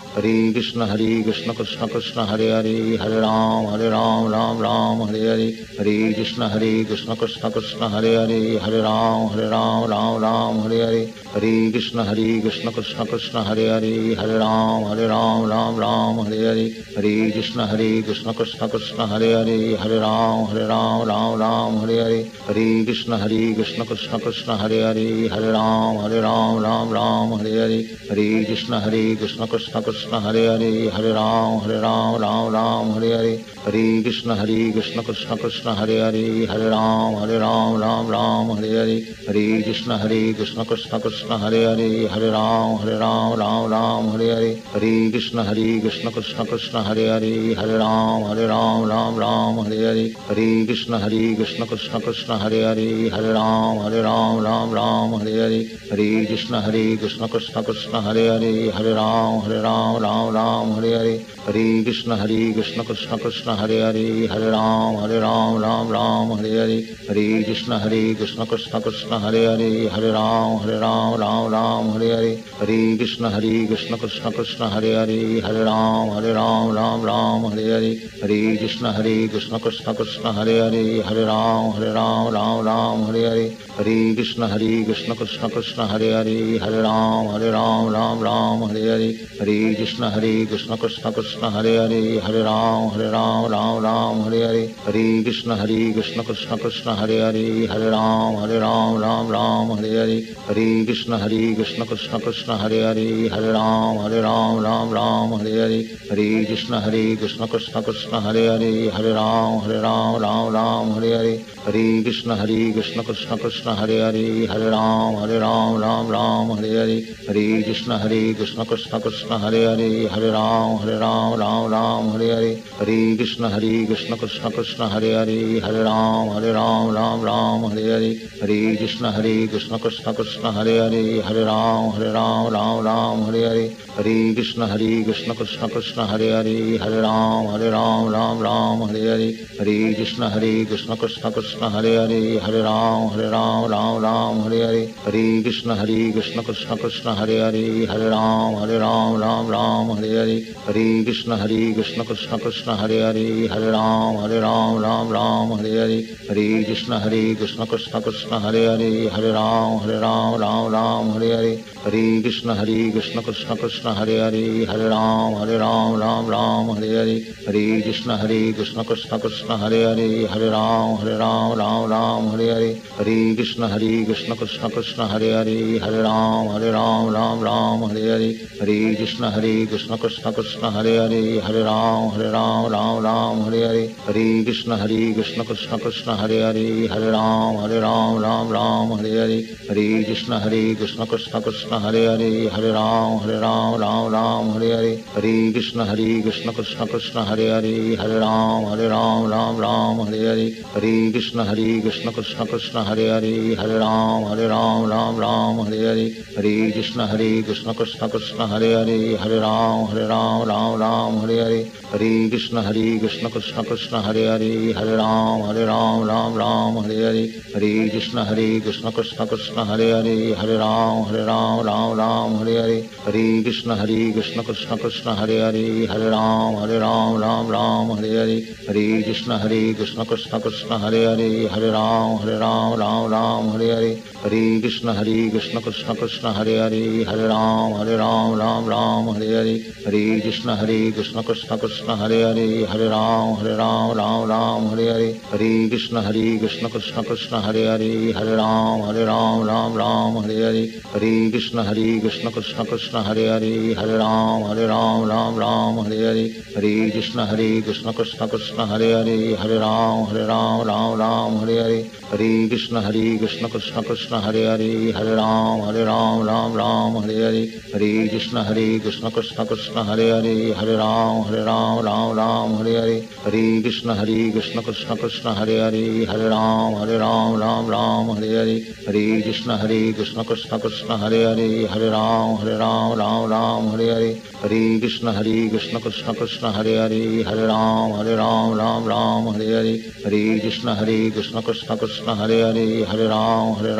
ہری کشن ہری کشن کشن کشن ہرے ہرے ہر رام ہر رام رام رام ہرے ہرے ہری کشن ہری کشن کشن کشن ہرے ہرے ہر رام ہر رام رام رام ہرے ہرے ہری کشن ہری کشن کشن کشن ہرے ہرے ہر رام ہر رام رام رام ہرے ہرے ہری کشن ہری کشن کشن کشن ہرے ہرے ہر رام ہر رام رام رام ہرے ہرے ہری کرشن ہری کشن کشن کشن ہرے ہرے ہر رام ہر رام رام رام ہرے ہرے ہری کشن ہری کشن کشن कृष्ण हरे हरे हरे राम हरे राम राम राम हरे हरे हरे कृष्ण हरे कृष्ण कृष्ण कृष्ण हरे हरे हरे राम हरे राम राम राम हरे हरे हरे कृष्ण हरे कृष्ण कृष्ण कृष्ण हरे हरे हरे राम हरे राम राम राम हरे हरे हरे कृष्ण हरे कृष्ण कृष्ण कृष्ण हरे हरे हरे राम हरे राम राम राम हरे हरे हरे कृष्ण हरे कृष्ण कृष्ण कृष्ण हरे हरे हरे राम हरे राम राम राम हरे हरे हरे कृष्ण हरे कृष्ण कृष्ण कृष्ण हरे हरे हरे राम हरे राम رام رام رام ہرے ہری ہرے کرشن ہرے کرشن کرشن کرشن ہرے ہرے ہرے رام ہرے رام رام رام ہری ہری ہرے کرشن ہرے کرشن کرشن کرشن ہرے ہرے ہرے رام ہرے رام رام رام ہری ہری ہرے کرشن ہرے کرشن کشن کرشن ہری ہرے ہرے رام ہر رام رام رام ہری ہری ہری کرشن ہرے کرشن کرشن کرشن ہرے ہرے ہرے رام ہرے رام رام رام ہری ہرے ہری کشن ہری کشن کشن کشن ہرے ہرے ہرے رام ہرے رام رام رام ہری ہری ہرے کشن ہرے کشن کشن کشن ہرے ہرے ہرے رام ہر رام رام رام ہرے ہری ہری کشن ہری کشن کشن کشن ہرے ہرے ہرے رام ہر رام رام رام ہرے ہری ہری کشن ہری کشن کشن کشن ہری ہرے ہرے رام ہر رام رام رام ہرے ہری ہری کشن ہری کشن کشن کشن ہرے ہرے ہرے رام ہر رام رام رام ہرے ہرے ہری کشن ہری Kishan Kishan Kishan Hare Hare Hare Ram Hare Ram Ram Ram Hare Hare Hare Krishna Hare Krishna Krishna Krishna Hare Hare Hare Ram Hare Ram Ram Ram Hare Hare Hare Krishna Hare Krishna Krishna Krishna Hare Hare Hare Ram Hare Ram Ram Ram Hare Hare Hare Krishna Hare Krishna Krishna Krishna Hare Hare Hare Ram Hare Ram Ram Ram Hare Hare Hare Krishna Hare Krishna Krishna Krishna Hare Hare Hare Ram Hare Ram Ram Ram Hare Hare Hare Krishna Hare Krishna Krishna Krishna Hare Hare Hare Ram Hare Ram Ram Ram Hare Hare Hare Krishna Hare Krishna Krishna Krishna Hare Hare Hare Ram Hare Ram Ram Ram Hare Hare Hare Krishna Hare Krishna Krishna Krishna Hare Hare Hare Ram Hare Ram Ram Ram Hare Hare Hare Krishna Hare Krishna Krishna Krishna Hare Hare Hare Ram Hare Ram Ram Ram Hare Hare Hare Krishna Hare Krishna Krishna Krishna Hare Hare Hare Ram Hare Ram Ram Ram Hare Hare Hare Krishna Hare Krishna Krishna Krishna Hare Hare Hare Ram Hare Ram Ram Ram Hare Hare Hare Krishna Hare Krishna Krishna Krishna Hare Hare Hare Ram Hare Ram Ram Ram Hare Hare Hare Krishna Hare Krishna Krishna Krishna Hare Hare Hare Ram Hare Ram Ram Ram Hare Hare Hare Krishna Hare Krishna Krishna Krishna Hare Hare Hare Ram Hare Ram Ram Ram Hare Hare Hare Krishna Hare Krishna Krishna Krishna Hare Hare Hare Ram Hare Ram Ram Ram Hare Hare Hare Krishna Hare Krishna Krishna Krishna Hare Hare Hare Ram Hare Ram Ram Ram Hare Hare Hare Krishna Hare Krishna Krishna Krishna Hare Hare Hare Ram Hare Ram Ram Ram Hare Hare Hare Krishna Hare Krishna Krishna Krishna Hare Hare Hare Ram Hare Ram Ram Ram Hare Hare Hare Krishna Hare Krishna Krishna Krishna Hare Hare Hare Ram Hare Ram Ram Ram Hare Hare Hare Krishna Hare Krishna Krishna Krishna Hare Hare Hare Ram Hare Ram Ram Ram Hare Hare Hare Krishna Hare Krishna Krishna Krishna Hare Hare Hare Ram Hare Ram Ram Ram Hare Hare Hare Krishna Hare Krishna Krishna Krishna Hare Hare Hare Ram Hare Ram Ram Ram Hare Hare Hare Krishna Hare Krishna Krishna Krishna Hare Hare Hare Ram Hare Ram Ram Ram Hare Hare Hare Krishna Hare Krishna Krishna Krishna Hare Hare Hare Ram Hare Ram Ram Ram Hare Hare Hare Krishna Hare Krishna Krishna Krishna Hare Hare Hare Ram Hare Ram Ram Ram Hare Hare Hare Krishna Hare Krishna Krishna Krishna Hare Hare Hare Ram Hare Ram Ram Ram Hare Hare Hare Krishna Hare Krishna Krishna Krishna Hare Hare Hare Ram Hare Ram Ram Ram Hare Hare Hare Krishna Hare Krishna Krishna Krishna Hare Hare Hare Ram Hare Ram Ram Ram Hare Hare Hare Krishna Hare Krishna Krishna Krishna Hare Hare Hare Ram Hare Ram Ram Ram Hare Hare Hare Krishna Hare Krishna Krishna Krishna Hare Hare Hare Ram Hare Ram Ram Ram Hare Hare Hare Krishna Hare Krishna Krishna Krishna Hare Hare Hare Ram Hare Ram Ram Ram Hare Hare Hare Krishna Hare Krishna Krishna Krishna Hare Hare Hare Ram Hare Ram Ram Ram Hare Hare Hare Krishna Hare Krishna Krishna Krishna Hare Hare Hare Ram Hare Ram Ram Ram Hare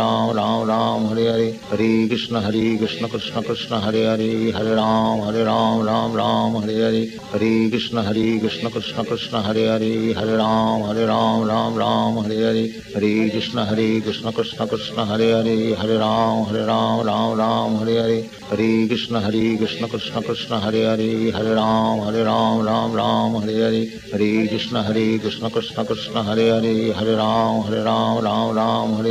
Hare Hare Krishna Hare Krishna Krishna Krishna Hare Hare Hare Ram Hare Ram Ram Ram Hare Hare Hare Krishna Hare Krishna Krishna Krishna Hare Hare Hare Ram Hare Ram Ram Ram Hare Hare Hare Krishna Hare Krishna Krishna Krishna Hare Hare Hare Ram Hare Ram Ram Ram Hare Hare Hare Krishna Hare Krishna Krishna Krishna Hare Hare Hare Ram Hare Ram Ram Ram Hare Hare Hare Krishna Hare Krishna Krishna Krishna Hare Hare Hare Ram Hare Ram Ram Ram Hare Hare Hare Krishna Hare Krishna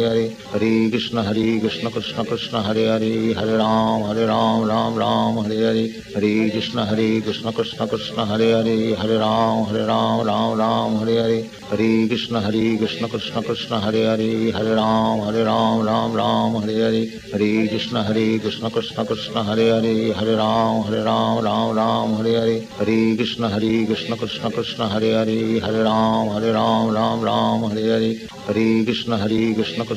Krishna Krishna Hare Hare Hare Ram Hare Ram Ram Ram Hare Hare Hare Krishna Hare Krishna Krishna Krishna Hare Hare Hare Ram Hare Ram Ram Ram Hare Hare Hare Krishna Hare Krishna Krishna Krishna Hare Hare Hare Ram Hare Ram Ram Ram Hare Hare Hare Krishna Hare Krishna Krishna Krishna Hare Hare Hare Ram Hare Ram Ram Ram Hare Hare Hare Krishna Hare Krishna Krishna Krishna Hare Hare Hare Ram Hare Ram Ram Ram Hare Hare Hare Krishna Hare Krishna Krishna Krishna Hare Hare Hare Ram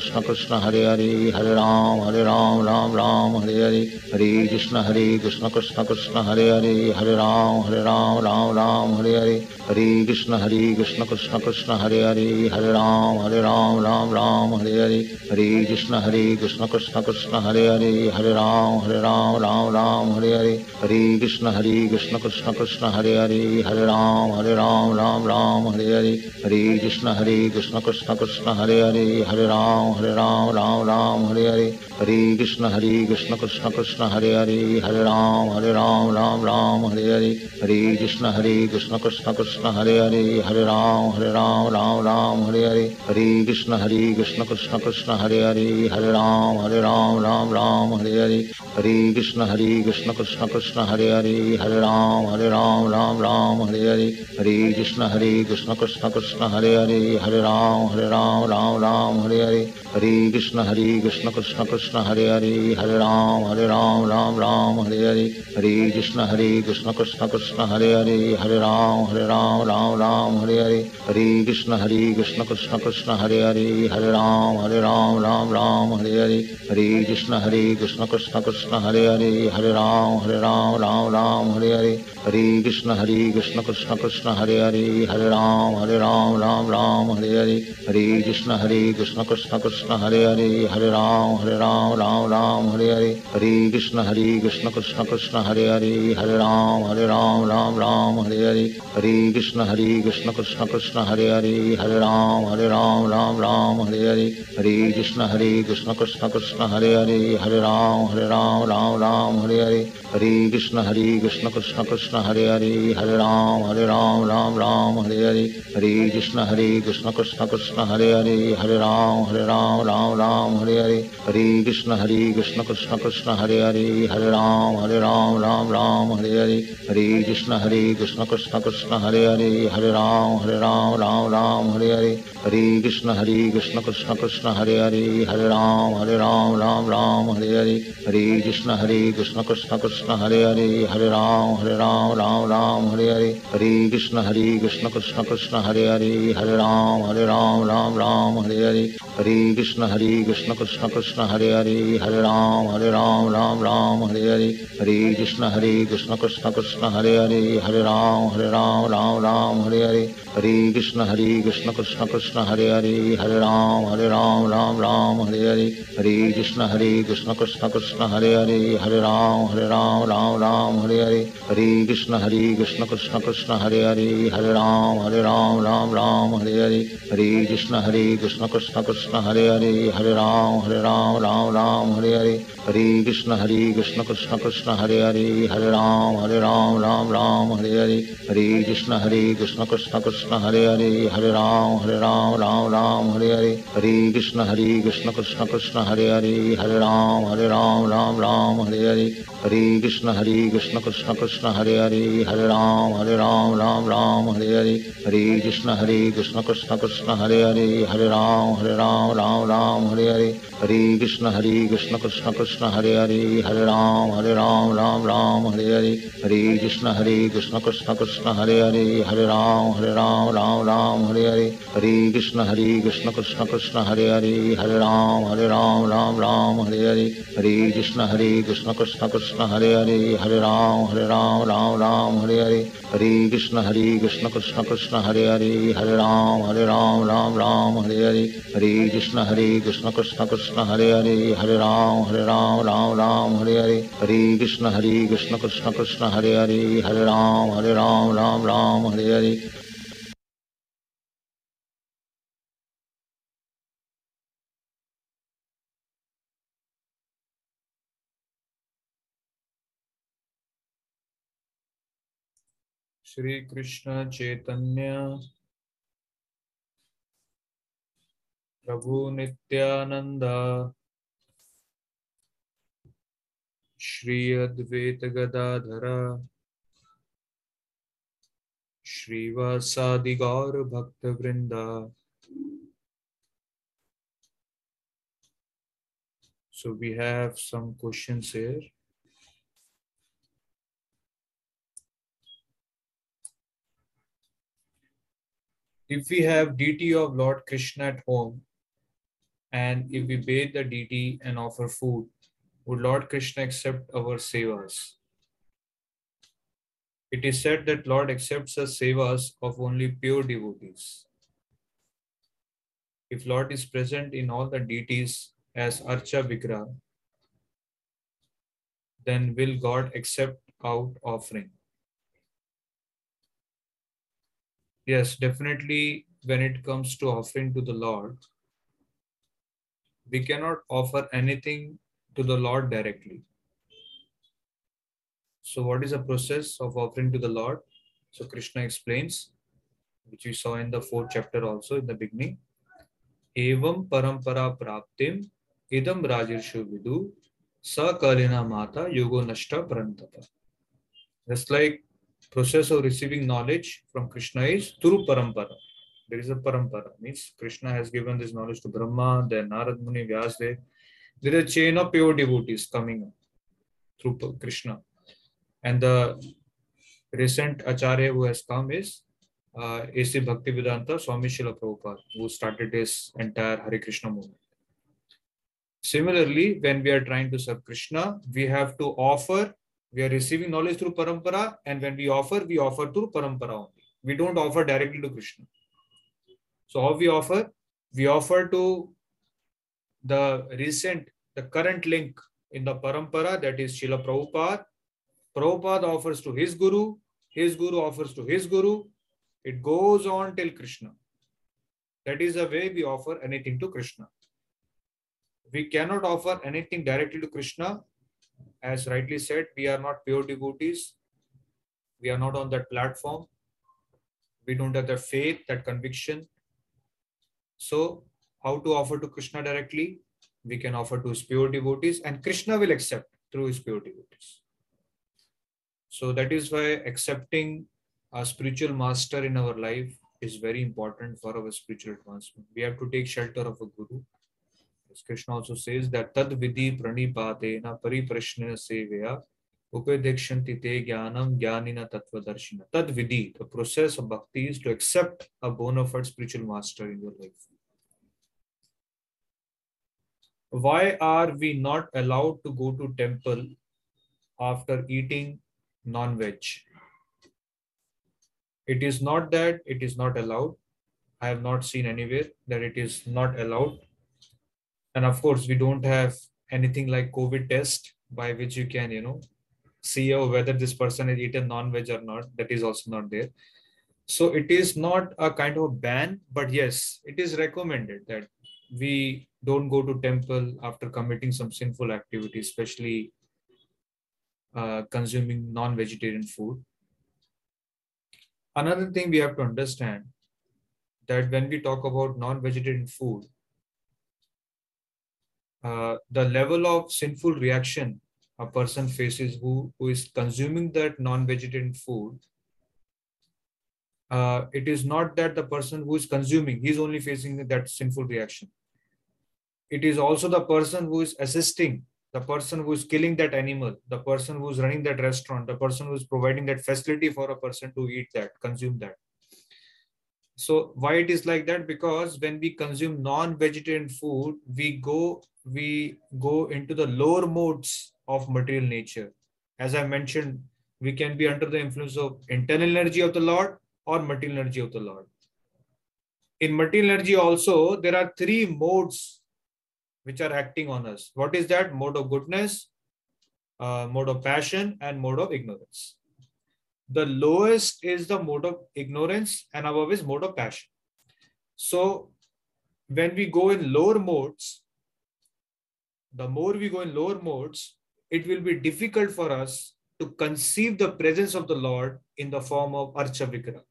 Hare Ram Ram Ram Hare Hare Hare Krishna Hare Krishna Krishna Krishna Hare Hare Hare Ram Hare Ram Ram Ram Hare Hare हरे कृष्ण हरे कृष्ण कृष्ण कृष्ण हरे हरे हरे राम हरे राम राम राम हरे हरे हरे कृष्ण हरे कृष्ण कृष्ण कृष्ण हरे हरे हरे राम हरे राम राम राम हरे हरे हरे कृष्ण हरे कृष्ण कृष्ण कृष्ण हरे हरे हरे राम हरे राम राम राम हरे हरे हरे कृष्ण हरे कृष्ण कृष्ण कृष्ण हरे हरे हरे राम हरे राम राम राम हरे हरे हरे कृष्ण हरे कृष्ण कृष्ण कृष्ण हरे हरे हरे राम رام ہر رام رام رام ہری ہر ہری کرشن ہری کرشن کرشن کرشن ہر ہر ہر رام ہر رام رام رام ہر ہر ہری کرشن ہری کرشن کرشن کرشن ہر ہر ہر رام ہر رام رام رام ہر ہر ہری کرشن ہری کرشن کرشن کرشن ہر ہری ہر رام ہر رام رام رام ہر ہر ہری کرشن ہری کرشن کرشن کرشن ہر ہر ہر رام ہر رام رام رام ہر ہر ہری کرشن ہری کرشن کرشن کرشن ہر ہر ہر رام ہر رام رام رام ہر ہر ہری کرشن ہری کشن کشن کشن ہرے ہرے ہرے رام ہرے رام رام رام ہری ہری ہرے کشن ہرے کشن کشن کشن ہرے ہرے ہرے رام ہرے رام رام رام ہری ہری ہرے کشن ہرے کشن کشن کشن ہرے ہرے ہرے رام ہرے رام رام رام ہری ہری ہرے کشن ہری کشن کشن کشن ہرے ہرے ہرے رام ہرے رام رام رام ہری ہری ہری کرشن ہری کرشن کرشن کشن ہری ہرے ہرے رام ہرے رام رام رام ہرے ہری ہری کشن ہرے کشن کشن कृष्ण कृष्ण हरे हरे हरे राम हरे राम राम राम हरे हरे हरे कृष्ण हरे कृष्ण कृष्ण कृष्ण हरे हरे हरे राम हरे राम राम राम हरे हरे हरे कृष्ण हरे कृष्ण कृष्ण कृष्ण हरे हरे हरे राम हरे राम राम राम हरे हरे हरे कृष्ण हरे कृष्ण कृष्ण कृष्ण हरे हरे हरे राम हरे राम राम राम हरे हरे हरे कृष्ण हरे कृष्ण कृष्ण कृष्ण हरे हरे हरे राम हरे राम राम राम हरे हरे हरे कृष्ण हरे कृष्ण कृष्ण कृष्ण हरे हरे हरे राम हरे رام رام رام ہرے ہرے ہرے کرشن ہرے کرشن کرشن کرشن ہرے ہرے ہرے رام ہرے رام رام رام ہری ہری ہرے کرشن ہرے کرشن کرشن کرشن ہرے ہرے ہرے رام ہرے رام رام رام ہری ہری ہرے کرشن ہرے کرشن کرشن کرشن ہرے ہرے ہرے رام ہرے رام رام رام ہری ہری ہرے کرشن ہرے کرشن کرشن کرشن ہرے ہرے ہرے رام ہرے رام رام رام ہری ہری ہرے کرشن ہرے کرشن کرشن کرشن ہرے ہرے ہرے رام ہرے رام رام رام ہری ہری ہری कृष्ण हरे कृष्ण कृष्ण कृष्ण हरे हरे हरे राम हरे राम राम राम हरे हरे हरे कृष्ण हरे कृष्ण कृष्ण कृष्ण हरे हरे हरे राम हरे राम राम राम हरे हरे हरे कृष्ण हरे कृष्ण कृष्ण कृष्ण हरे हरे हरे राम हरे राम राम राम हरे हरे हरे कृष्ण हरे कृष्ण कृष्ण कृष्ण हरे हरे हरे राम हरे राम राम राम हरे हरे हरे कृष्ण हरे कृष्ण कृष्ण कृष्ण हरे हरे हरे राम हरे राम राम राम हरे हरे हरे कृष्ण हरे कृष्ण कृष्ण कृष्ण ہرے ہرے ہرے رام ہرے رام رام رام ہرے ہرے ہری کشن ہری کشن کشن کشن ہرے ہرے ہرے رام ہرے رام رام رام ہرے ہرے ہری کشن ہرے کشن کشن کشن ہرے ہرے ہرے رام ہرے رام رام رام ہرے ہرے ہرے کشن ہرے کشن کشن کشن ہرے ہرے ہرے رام ہرے رام رام رام ہرے ہرے ہری کشن ہری کشن کشن کشن ہرے ہرے ہرے رام ہرے رام رام رام ہری ہرے ہری کشن ہری کشن کشن کشن ہرے ہرے ہرے رام ہرے رام رام رام ہری ہری ہری کشن ہری کشن کشن کشن ہرے ہرے ہرے رام ہرے رام رام رام ہرے ہری ہری کشن ہری کشن کشن کشن ہرے ہری ہرے رام ہرے رام رام رام ہرے ہری ہری کشن ہری کشن کشن کشن ہرے ہرے ہرے رام ہرے رام رام رام ہرے ہرے ہری کشن ہری کشن کشن کشن कृष्ण हरे हरे हरे राम हरे राम राम राम हरे हरे हरे कृष्ण हरे कृष्ण कृष्ण कृष्ण हरे हरे हरे राम हरे राम राम राम हरे हरे हरे कृष्ण हरे कृष्ण कृष्ण कृष्ण हरे हरे हरे राम हरे राम राम राम हरे हरे हरे कृष्ण हरे कृष्ण कृष्ण कृष्ण हरे हरे हरे राम हरे राम राम राम हरे हरे श्री कृष्ण चैतन्य प्रभु नित्यानंद श्री अद्वैत गदाधर श्रीवासादि गौर भक्त वृंदा So we have some questions here. If we have deity of Lord Krishna at home, and if we bathe the deity and offer food, would Lord Krishna accept our sevas? It is said that Lord accepts the sevas of only pure devotees. If Lord is present in all the deities as Archa Vigra, then will God accept out offering? Yes, definitely when it comes to offering to the Lord, we cannot offer anything to the Lord directly. So, what is the process of offering to the Lord? So, Krishna explains, which we saw in the fourth chapter also in the beginning. Evam parampara praptim idam rajirshu vidu sakalina mata yogo nashta parantapa. Just like process of receiving knowledge from Krishna is through parampara. There is a parampara. Means Krishna has given this knowledge to Brahma, then Narad Muni, Vyasdev. There is a chain of pure devotees coming through Krishna. And the recent Acharya who has come is uh, A.C. Bhaktivedanta Swami Srila Prabhupada, who started this entire Hare Krishna movement. Similarly, when we are trying to serve Krishna, we have to offer, we are receiving knowledge through parampara, and when we offer, we offer through parampara only. We don't offer directly to Krishna. So, how we offer? We offer to the recent, the current link in the parampara, that is Srila Prabhupada. Prabhupada offers to his guru, his guru offers to his guru. It goes on till Krishna. That is the way we offer anything to Krishna. We cannot offer anything directly to Krishna. As rightly said, we are not pure devotees. We are not on that platform. We don't have the faith, that conviction. So, how to offer to Krishna directly? We can offer to his pure devotees, and Krishna will accept through his pure devotees. So that is why accepting a spiritual master in our life is very important for our spiritual advancement. We have to take shelter of a guru. Krishna also says that tad vidhi pranipatena pariprashnena seveya upadekshanti te jnanam jnanina tattvadarshina. Tad vidhi, the process of bhakti is to accept a bona fide spiritual master in your life. Why are we not allowed to go to temple after eating non-veg. It is not that it is not allowed. I have not seen anywhere that it is not allowed. And of course, we don't have anything like COVID test by which you can, you know, see whether this person has eaten non-veg or not. That is also not there. So it is not a kind of ban, but yes, it is recommended that we don't go to temple after committing some sinful activity, especially uh, consuming non-vegetarian food. Another thing we have to understand that when we talk about non-vegetarian food, uh, the level of sinful reaction a person faces who, who is consuming that non-vegetarian food, uh, it is not that the person who is consuming, he is only facing that sinful reaction. It is also the person who is assisting the person who is killing that animal, the person who is running that restaurant, the person who is providing that facility for a person to eat that, consume that. So why it is like that? Because when we consume non-vegetarian food, we go we go into the lower modes of material nature. As I mentioned, we can be under the influence of internal energy of the Lord or material energy of the Lord. In material energy also, there are three modes which are acting on us. What is that? Mode of goodness, uh, mode of passion, and mode of ignorance. The lowest is the mode of ignorance, and above is mode of passion. So, when we go in lower modes, the more we go in lower modes, it will be difficult for us to conceive the presence of the Lord in the form of Archa Vikra.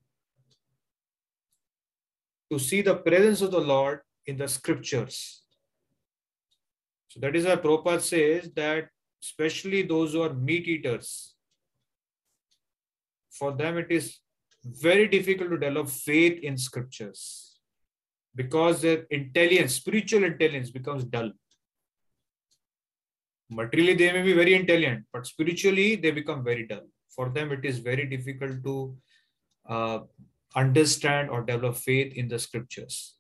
To see the presence of the Lord in the scriptures, so that is why Prabhupada says that especially those who are meat eaters, for them it is very difficult to develop faith in scriptures because their intelligence, spiritual intelligence becomes dull. Materially, they may be very intelligent, but spiritually, they become very dull. For them, it is very difficult to uh, understand or develop faith in the scriptures.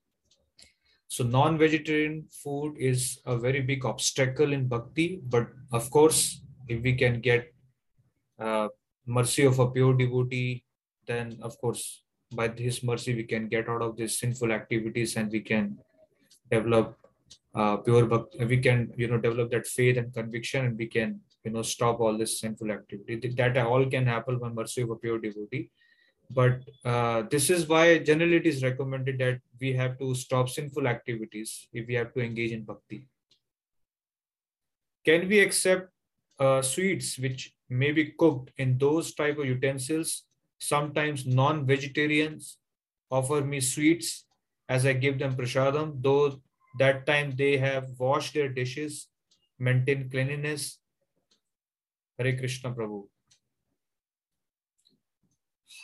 So non-vegetarian food is a very big obstacle in bhakti, but of course, if we can get uh, mercy of a pure devotee, then of course, by his mercy, we can get out of these sinful activities and we can develop uh, pure bhakti. We can, you know, develop that faith and conviction and we can, you know, stop all this sinful activity. That all can happen by mercy of a pure devotee. But uh, this is why generally it is recommended that we have to stop sinful activities if we have to engage in bhakti. Can we accept uh, sweets which may be cooked in those type of utensils? Sometimes non-vegetarians offer me sweets as I give them prasadam, though that time they have washed their dishes, maintain cleanliness. Hare Krishna Prabhu.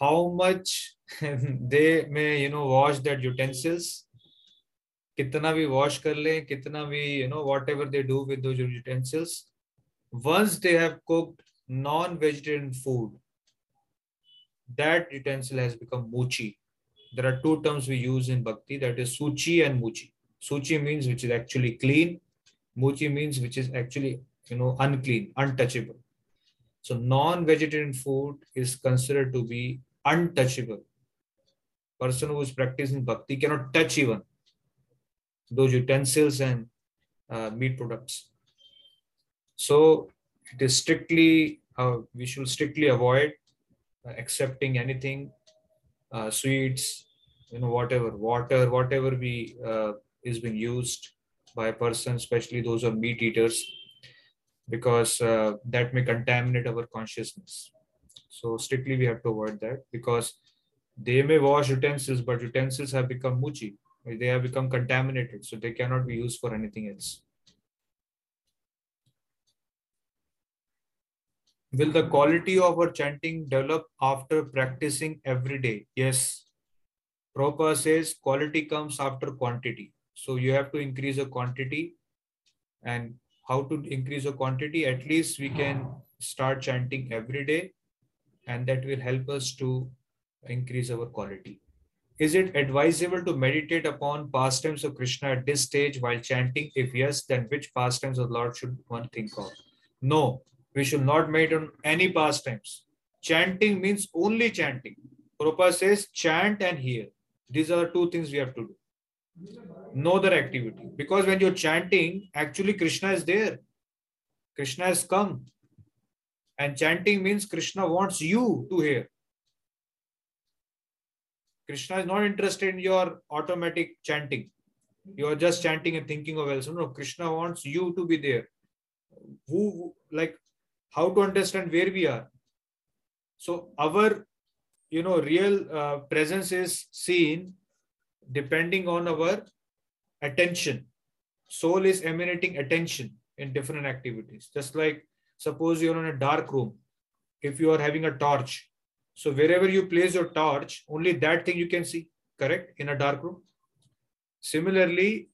How much they may, you know, wash their utensils, कितना भी wash कर लें कितना भी you know whatever they do with those utensils once they have cooked non-vegetarian food that utensil has become muchi there are two terms we use in bhakti that is suchi and muchi suchi means which is actually clean. Muchi means which is actually you know unclean untouchable. So non-vegetarian food is considered to be untouchable. Person who is practicing bhakti cannot touch even those utensils and uh, meat products. So it is strictly, uh, we should strictly avoid uh, accepting anything, uh, sweets, you know, whatever, water, whatever we uh, is being used by a person, especially those who are meat eaters, because uh, that may contaminate our consciousness. So strictly we have to avoid that because they may wash utensils, but utensils have become muchi they have become contaminated, so they cannot be used for anything else. Will the quality of our chanting develop after practicing every day? Yes. Prabhupada says quality comes after quantity. So you have to increase the quantity. And how to increase the quantity? At least we can start chanting every day. And that will help us to increase our quality. Is it advisable to meditate upon pastimes of Krishna at this stage while chanting? If yes, then which pastimes of Lord should one think of? No, we should not meditate on any pastimes. Chanting means only chanting. Prabhupada says chant and hear. These are two things we have to do. No other activity. Because when you're chanting, actually Krishna is there. Krishna has come. And chanting means Krishna wants you to hear. Krishna is not interested in your automatic chanting. You are just chanting and thinking of else. No, Krishna wants you to be there. Who, like, how to understand where we are. So our, you know, real uh, presence is seen depending on our attention. Soul is emanating attention in different activities. Just like suppose you're in a dark room. If you are having a torch, so wherever you place your torch, only that thing you can see, correct? In a dark room. Similarly,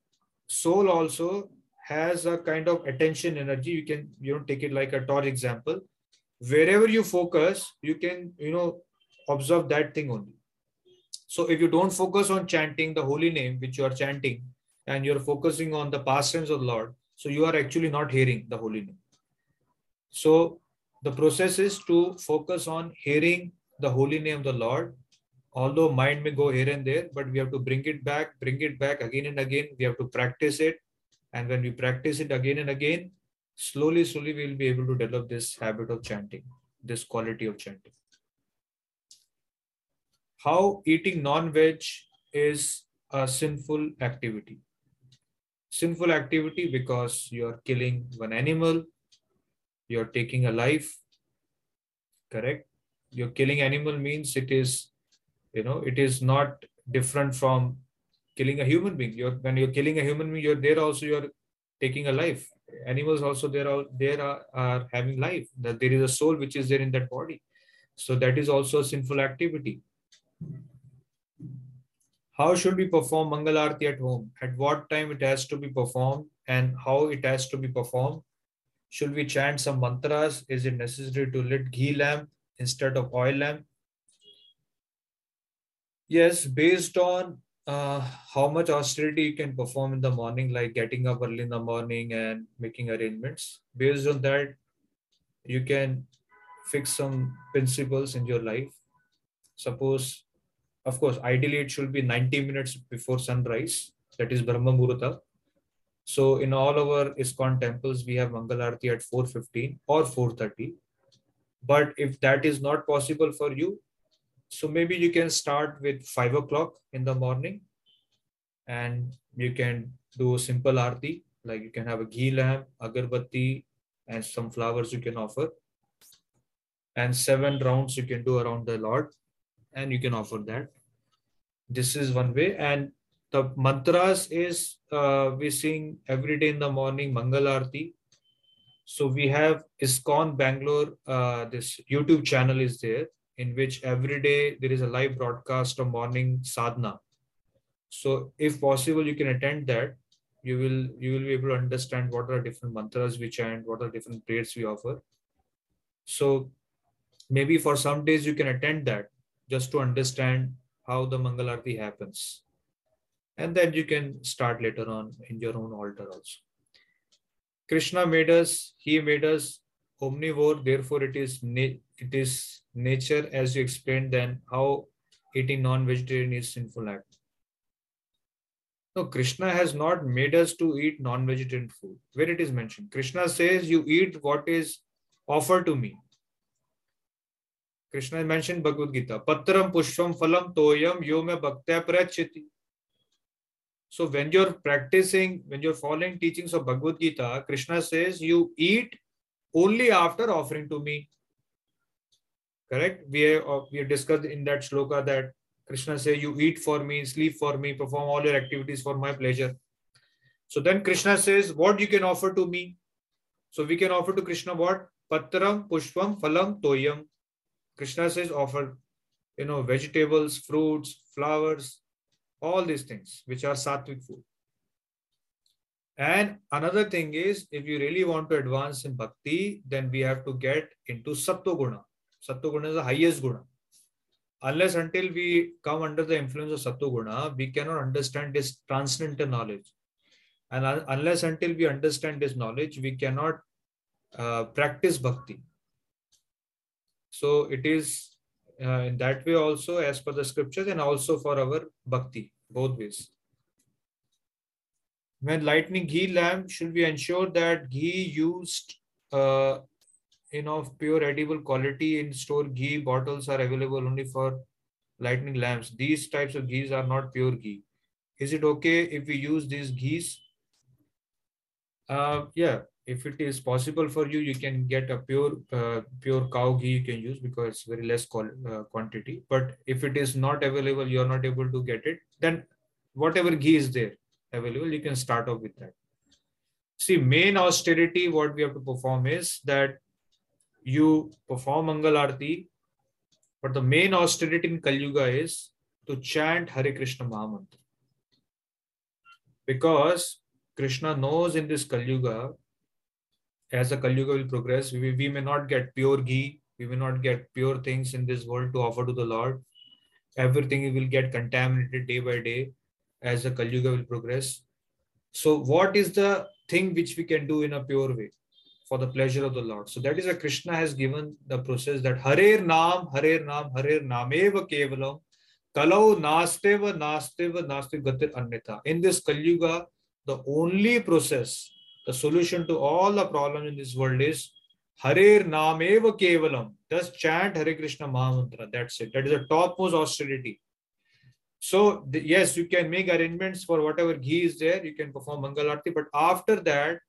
soul also has a kind of attention energy. You can, you know, take it like a torch example. Wherever you focus, you can, you know, observe that thing only. So if you don't focus on chanting the holy name, which you are chanting, and you're focusing on the pastimes of the Lord, so you are actually not hearing the holy name. So the process is to focus on hearing the holy name of the Lord. Although mind may go here and there, but we have to bring it back, bring it back again and again. We have to practice it. And when we practice it again and again, slowly, slowly, we'll be able to develop this habit of chanting, this quality of chanting. How eating non-veg is a sinful activity. Sinful activity because you're killing one animal, you're taking a life, correct? you're killing animal means it is you know it is not different from killing a human being. You're when you're killing a human being you're there also you're taking a life. Animals also there are there are, are having life. That there is a soul which is there in that body. So that is also a sinful activity how should we perform mangal arti at home at what time it has to be performed and how it has to be performed should we chant some mantras is it necessary to lit ghee lamp instead of oil lamp? Yes, based on uh, how much austerity you can perform in the morning, like getting up early in the morning and making arrangements. Based on that, you can, fix some principles in your life. Suppose, of course, ideally it should be 90 minutes before sunrise. That is Brahma Muhurta. So in all our ISKCON temples, we have Mangalarti at 4.15 or 4.30. But if that is not possible for you, so maybe you can start with 5 o'clock in the morning and you can do a simple arti, like you can have a ghee lamp, agarbatti, and some flowers you can offer. And seven rounds you can do around the Lord, and you can offer that. This is one way. And the mantras is uh, we sing every day in the morning Mangal Arti. So we have ISKCON Bangalore, uh, this YouTube channel is there in which every day there is a live broadcast of morning sadhana. So if possible, you can attend that. You will you will be able to understand what are different mantras we chant, what are different prayers we offer. So maybe for some days you can attend that just to understand how the Mangalarti happens and then you can start later on in your own altar also. Krishna made us, he made us omnivore, therefore it is it is nature as you explained then how eating non-vegetarian is sinful act. No, Krishna has not made us to eat non-vegetarian food. Where it is mentioned, Krishna says you eat what is offered to me. Krishna mentioned Bhagavad Gita, Patram Pushpam Phalam Toyam Yome Bhaktya Prayacchati. So when you're practicing, when you're following teachings of Bhagavad Gita, Krishna says you eat only after offering to me. Correct? We have, uh, we have discussed in that shloka that Krishna says you eat for me, sleep for me, perform all your activities for my pleasure. So then Krishna says what you can offer to me. So we can offer to Krishna what? Patram, Pushpam, Phalam, Toyam. Krishna says offer, you know, vegetables, fruits, flowers, all these things which are sattvic food. And another thing is, if you really want to advance in bhakti, then we have to get into sattva guna. Sattva guna is the highest guna. Unless until we come under the influence of sattva guna, we cannot understand this transcendental knowledge. And un unless until we understand this knowledge, we cannot uh, practice bhakti. So it is uh, in that way also as per the scriptures and also for our bhakti both ways. When lighting ghee lamp should we ensure that ghee used uh, in of pure edible quality in store ghee bottles are available only for lighting lamps? These types of ghees are not pure ghee. Is it okay if we use these ghees? Uh, yeah if it is possible for you you can get a pure uh, pure cow ghee you can use because it's very less uh, quantity. But if it is not available you are not able to get it then whatever ghee is there available you can start off with that. See main austerity what we have to perform is that you perform mangal arti but the main austerity in kali yuga is to chant hare krishna mahamantra. Because krishna knows in this kali yuga as the Kali Yuga will progress, we, we may not get pure ghee, we may not get pure things in this world to offer to the Lord. Everything will get contaminated day by day as the Kali Yuga will progress. So, what is the thing which we can do in a pure way for the pleasure of the Lord? So, that is why Krishna has given the process that Harer Nam, Harer Nam, Harer Nameva Kevalam, Kalau Nasteva, Nasteva, Nastiv Gatir Anyatha. In this Kali Yuga, the only process the solution to all the problems in this world is Harer Nameva Kevalam. Just chant Hare Krishna Mahamantra. That's it. That is the topmost austerity. So, the, yes, you can make arrangements for whatever ghee is there. You can perform Mangal Arti. But after that,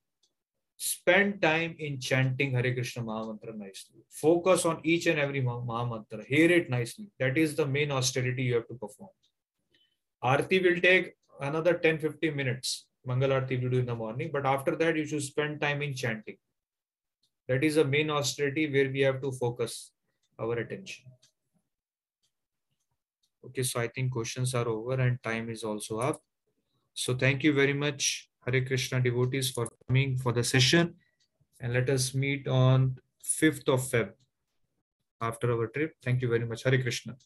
spend time in chanting Hare Krishna Mahamantra nicely. Focus on each and every Mahamantra. Hear it nicely. That is the main austerity you have to perform. Arti will take another 10 15 minutes. Mangalarti we do in the morning, but after that you should spend time in chanting. That is the main austerity where we have to focus our attention. Okay, so I think questions are over and time is also up. So thank you very much, Hare Krishna devotees, for coming for the session. And let us meet on 5th of Feb after our trip. Thank you very much. Hare Krishna.